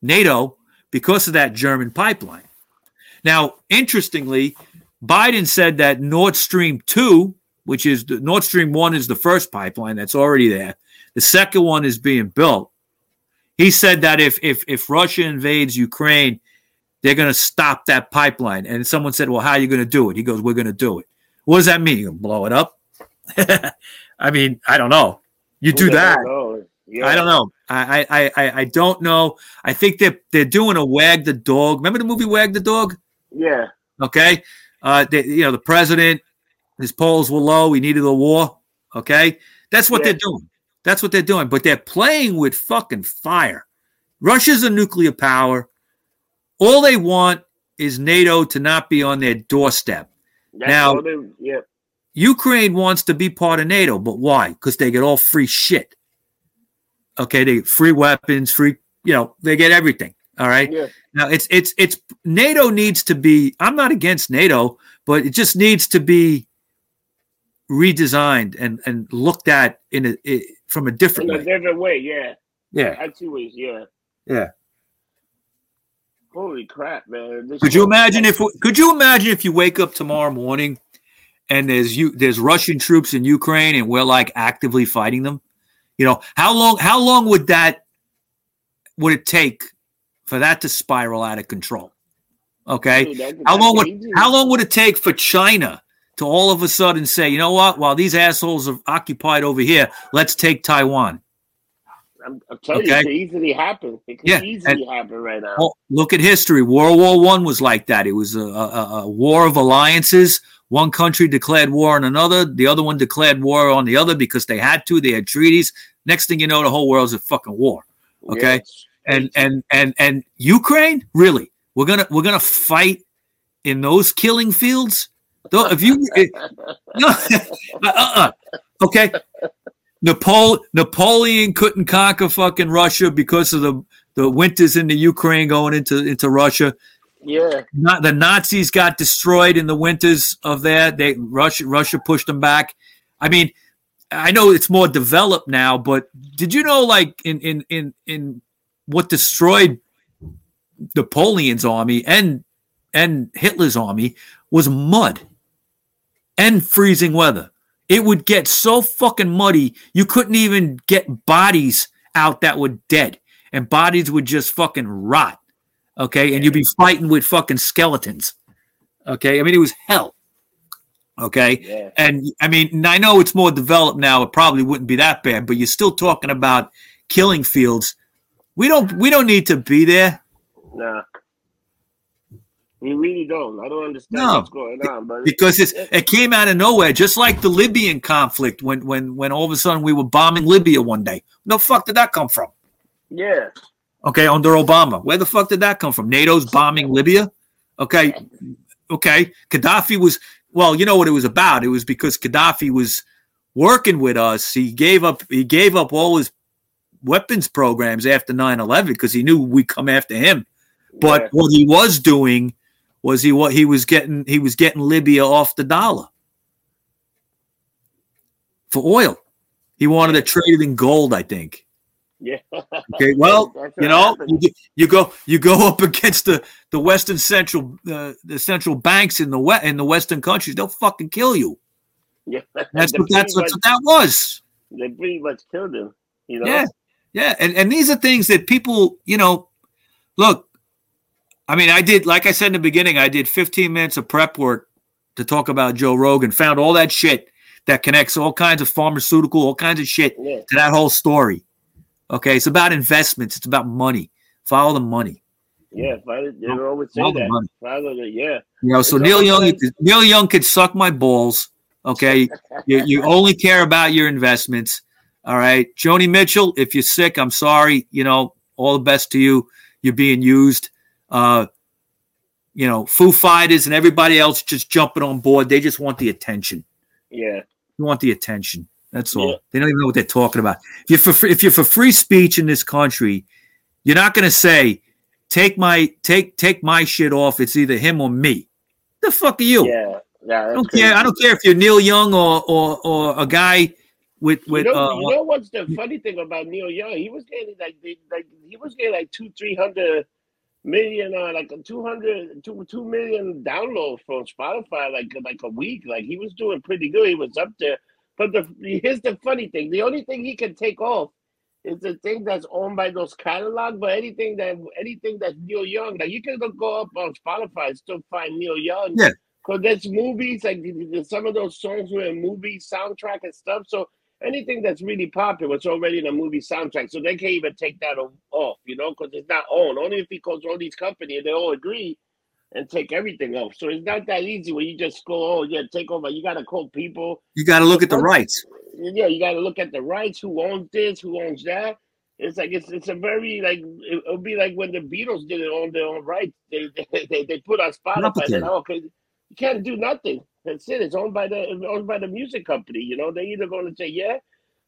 NATO because of that German pipeline. Now, interestingly, Biden said that Nord Stream 2, which is the Nord Stream 1 is the first pipeline that's already there. The second one is being built he said that if if if Russia invades Ukraine, they're going to stop that pipeline. And someone said, "Well, how are you going to do it?" He goes, "We're going to do it." What does that mean? You blow it up? I mean, I don't know. You do that. Yeah. I don't know. I, I I I don't know. I think they're they're doing a wag the dog. Remember the movie Wag the Dog? Yeah. Okay. Uh, they, you know the president, his polls were low. He needed a war. Okay, that's what yeah. they're doing. That's what they're doing. But they're playing with fucking fire. Russia's a nuclear power. All they want is NATO to not be on their doorstep. That's now, they, yeah. Ukraine wants to be part of NATO, but why? Because they get all free shit. Okay, they get free weapons, free, you know, they get everything. All right. Yeah. Now it's it's it's NATO needs to be. I'm not against NATO, but it just needs to be redesigned and and looked at in a, it, from a different in a way. different way, yeah. Yeah. I two ways, yeah. Yeah. Holy crap, man! This could you imagine if could you imagine if you wake up tomorrow morning and there's you there's Russian troops in Ukraine and we're like actively fighting them? You know how long how long would that would it take for that to spiral out of control? Okay, Dude, how long would how long would it take for China to all of a sudden say, you know what? While these assholes are occupied over here, let's take Taiwan. I'm, I'm telling okay? you, it can easily happen. It can yeah. easily and, happen right now. Well, look at history. World War One was like that. It was a, a, a, war of alliances. One country declared war on another. The other one declared war on the other because they had to. They had treaties. Next thing you know, the whole world's a fucking war. Okay, yes. and and and and Ukraine, really, we're gonna we're gonna fight in those killing fields Though, if you no, uh-uh. okay, Napole- Napoleon couldn't conquer fucking Russia because of the the winters in the Ukraine going into into Russia. Yeah, the Nazis got destroyed in the winters of that. They Russia Russia pushed them back. I mean, I know it's more developed now, but did you know, like in in in in what destroyed Napoleon's army and and Hitler's army was mud and freezing weather. It would get so fucking muddy, you couldn't even get bodies out that were dead, and bodies would just fucking rot. Okay, and you'd be fighting with fucking skeletons. Okay, I mean it was hell. Okay, yeah. and I mean I know it's more developed now. It probably wouldn't be that bad, but you're still talking about killing fields. We don't we don't need to be there. Nah. We really don't. I don't understand no, what's going on, but because it's it came out of nowhere, just like the Libyan conflict when when when all of a sudden we were bombing Libya one day. No fuck did that come from? Yeah. Okay, under Obama, where the fuck did that come from? NATO's bombing Libya. Okay, okay. Gaddafi was well. You know what it was about? It was because Gaddafi was working with us. He gave up. He gave up all his weapons programs after 9-11 because he knew we'd come after him. But Yeah. what he was doing was he what he was getting he was getting Libya off the dollar for oil. He wanted to trade it in gold, I think. Yeah. Okay, well, you know, you, you go you go up against the the Western Central uh, the central banks in the west in the Western countries, they'll fucking kill you. yeah. That's what that's, that's what that was. They pretty much killed him. You know. Yeah, yeah, and and these are things that people, you know, look. I mean, I did, like I said in the beginning, I did 15 minutes of prep work to talk about Joe Rogan. Found all that shit that connects all kinds of pharmaceutical, all kinds of shit Yeah. to that whole story. Okay, it's about investments. It's about money. Follow the money. Yeah. Father, they always say Follow the that. money. Father, yeah. You know, so It's Neil Young, like- Neil Young could suck my balls. Okay, you, you only care about your investments. All right, Joni Mitchell, if you're sick, I'm sorry. You know, all the best to you. You're being used. Uh, you know, Foo Fighters and everybody else just jumping on board. They just want the attention. Yeah. You want the attention. That's all. Yeah. They don't even know what they're talking about. If you're for free, if you're for free speech in this country, you're not going to say, "Take my take take my shit off." It's either him or me. The fuck are you? Yeah. Yeah. I don't care. I don't care if you're Neil Young or or, or a guy with with you know, uh, you know what's the funny thing about Neil Young? He was getting like like he was getting like two three hundred million uh, like a 200 two, 2 million downloads from Spotify like like a week. Like he was doing pretty good. He was up there. But the here's the funny thing: the only thing he can take off is the thing that's owned by those catalog. But anything that anything that's Neil Young, like you can go- up on Spotify and still find Neil Young. Yeah. Because there's movies like some of those songs were in movie soundtrack and stuff. So anything that's really popular, it's already in a movie soundtrack. So they can't even take that off, you know, because it's not owned. Only if he calls all these companies and they all agree and take everything off. So it's not that easy where you just go, oh yeah, take over. You got to call people. you got to look at the rights. Yeah, you got to look at the rights. Who owns this? Who owns that? It's like it's it's a very like it, it'll be like when the Beatles did it on their own rights. They they, they, they put on Spotify. And, oh, okay, you can't do nothing. That's it. It's owned by the owned by the music company. You know, they either going to say yeah,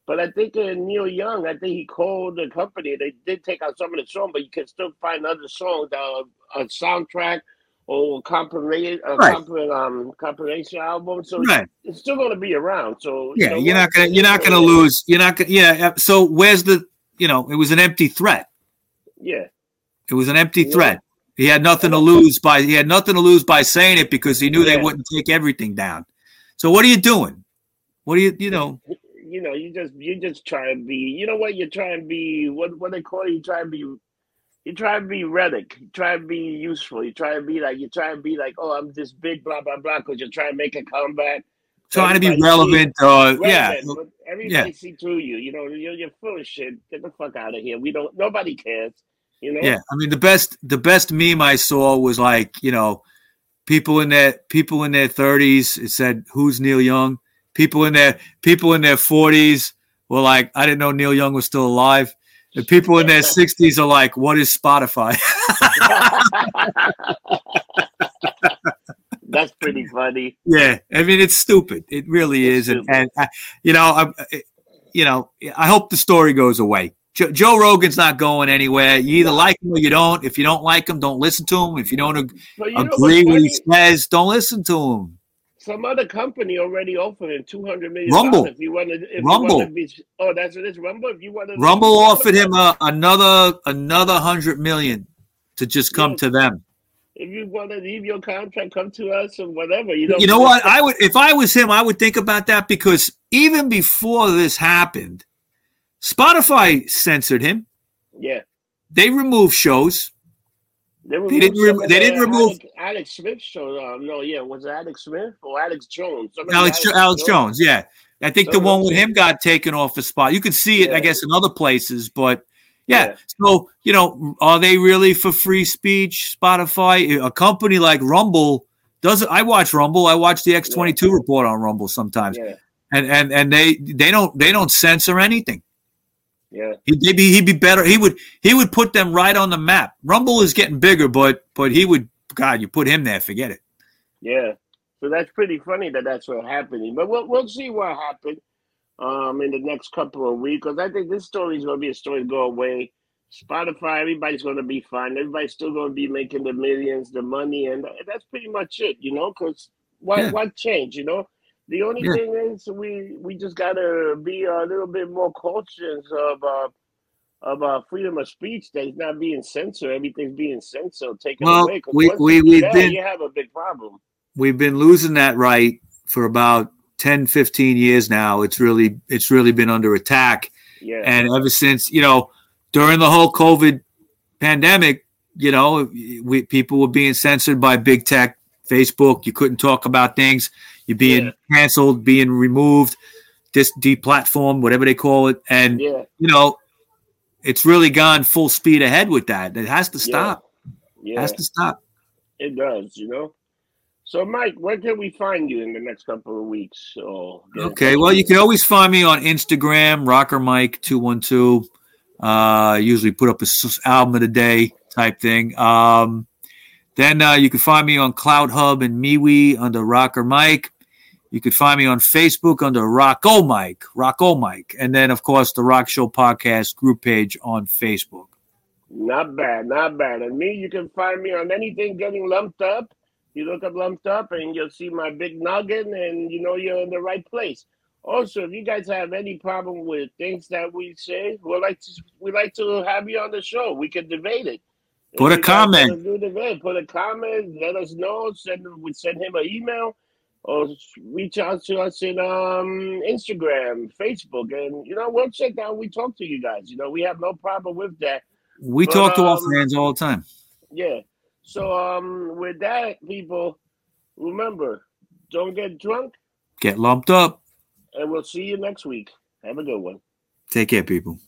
but I think uh, Neil Young, I think he called the company. They did take out some of the songs, but you can still find other songs that are a soundtrack or compilation, uh, Right. compil- um, compilation album. So Right. it's still going to be around. So you Yeah, know you're what? not gonna you're not gonna lose. You're not gonna. Yeah. So where's the? You know, it was an empty threat. Yeah, It was an empty Yeah. threat. He had nothing to lose by he had nothing to lose by saying it because he knew they wouldn't take everything down. So what are you doing? What do you you know? you know, you just you just try and be. You know what? You try and be what what they call it. You try and be. You try to be relic. You try to be useful. You try to be like. You try to be like, oh, I'm this big blah blah blah. Because you're trying to make a comeback. Trying to be relevant. Uh, yeah. Relevant, but everybody see through you. You know, you're, you're full of shit. Get the fuck out of here. We don't. Nobody cares. You know. Yeah, I mean the best the best meme I saw was like you know people in their people in their thirties. It said who's Neil Young. People in their people in their forties were like I didn't know Neil Young was still alive. The people in their sixties are like what is Spotify? That's pretty funny. yeah, I mean it's stupid. It really It's is, and, stupid. and I, you know I you know I hope the story goes away. Jo- Joe Rogan's not going anywhere. You either like him or you don't. If you don't like him, don't listen to him. If you don't ag- you agree what's what he says, don't listen to him. Some other company already offered him two hundred million. Rumble. If you wanted, if Rumble. You wanted to be, oh, that's what it is. Rumble. If you wanted, Rumble offered him a, another another hundred million to just come Yeah. to them. If you want to leave your contract, come to us or whatever. You know. You know what? I would if I was him, I would think about that because even before this happened, Spotify censored him. Yeah. They removed shows. They, They didn't removed rem- some of they didn't remove- Alex, Alex Smith show. Um, no, yeah, was it Alex Smith or Alex Jones? Somebody Alex Jo- Alex Jones, yeah. I think the one with him got taken off the spot. You could see it, I guess, in other places, but yeah. Yeah. So you know, are they really for free speech? Spotify, a company like Rumble doesn't. I watch Rumble. I watch the X twenty two report on Rumble sometimes, Yeah, and and and they they don't they don't censor anything. Yeah, He'd be he'd be better. He would he would put them right on the map. Rumble is getting bigger, but but he would. God, you put him there, forget it. yeah. So that's pretty funny that that's what happening. But we'll we'll see what happened. um, in the next couple of weeks. Because I think this story is going to be a story to go away. Spotify, everybody's going to be fine. Everybody's still going to be making the millions, the money, and that's pretty much it, you know. Because what yeah. what change, you know? The only yeah. thing is we we just got to be a little bit more cautious of. Uh, of uh, freedom of speech that's not being censored. Everything's being censored, taken well, away. We, we, we've been, you have a big problem. We've been losing that right for about 10, 15 years now. It's really it's really been under attack. Yeah. And ever since, you know, during the whole COVID pandemic, you know, we people were being censored by big tech, Facebook. You couldn't talk about things. You're being yeah. canceled, being removed, dis deplatformed, whatever they call it. And yeah. you know, it's really gone full speed ahead with that. It has to stop. Yeah. It has to stop. It does, you know. So, Mike, where can we find you in the next couple of weeks? So, okay, well, you can always find me on Instagram, Rocker Mike two one two. Uh, usually put up a album of the day type thing. Um, then uh, you can find me on CloutHub and MeWe under Rocker Mike. You could find me on Facebook under Rock Rocko Mike, Rock Rocko Mike, and then of course the Rock Show podcast group page on Facebook. Not bad, not bad. And me, you can find me on anything getting lumped up you look up Lumped Up and you'll see my big noggin and you know you're in the right place. Also, if you guys have any problem with things that we say, we like to we like to have you on the show. We can debate it. Put if a comment. Do debate, put a comment. Let us know. Send we send him an email or reach out to us in um, Instagram, Facebook, and you know we'll check out. We talk to you guys. You know we have no problem with that. We but, talk to um, our fans all the time. Yeah. So um, with that, people, remember, don't get drunk. Get lumped up. And we'll see you next week. Have a good one. Take care, people.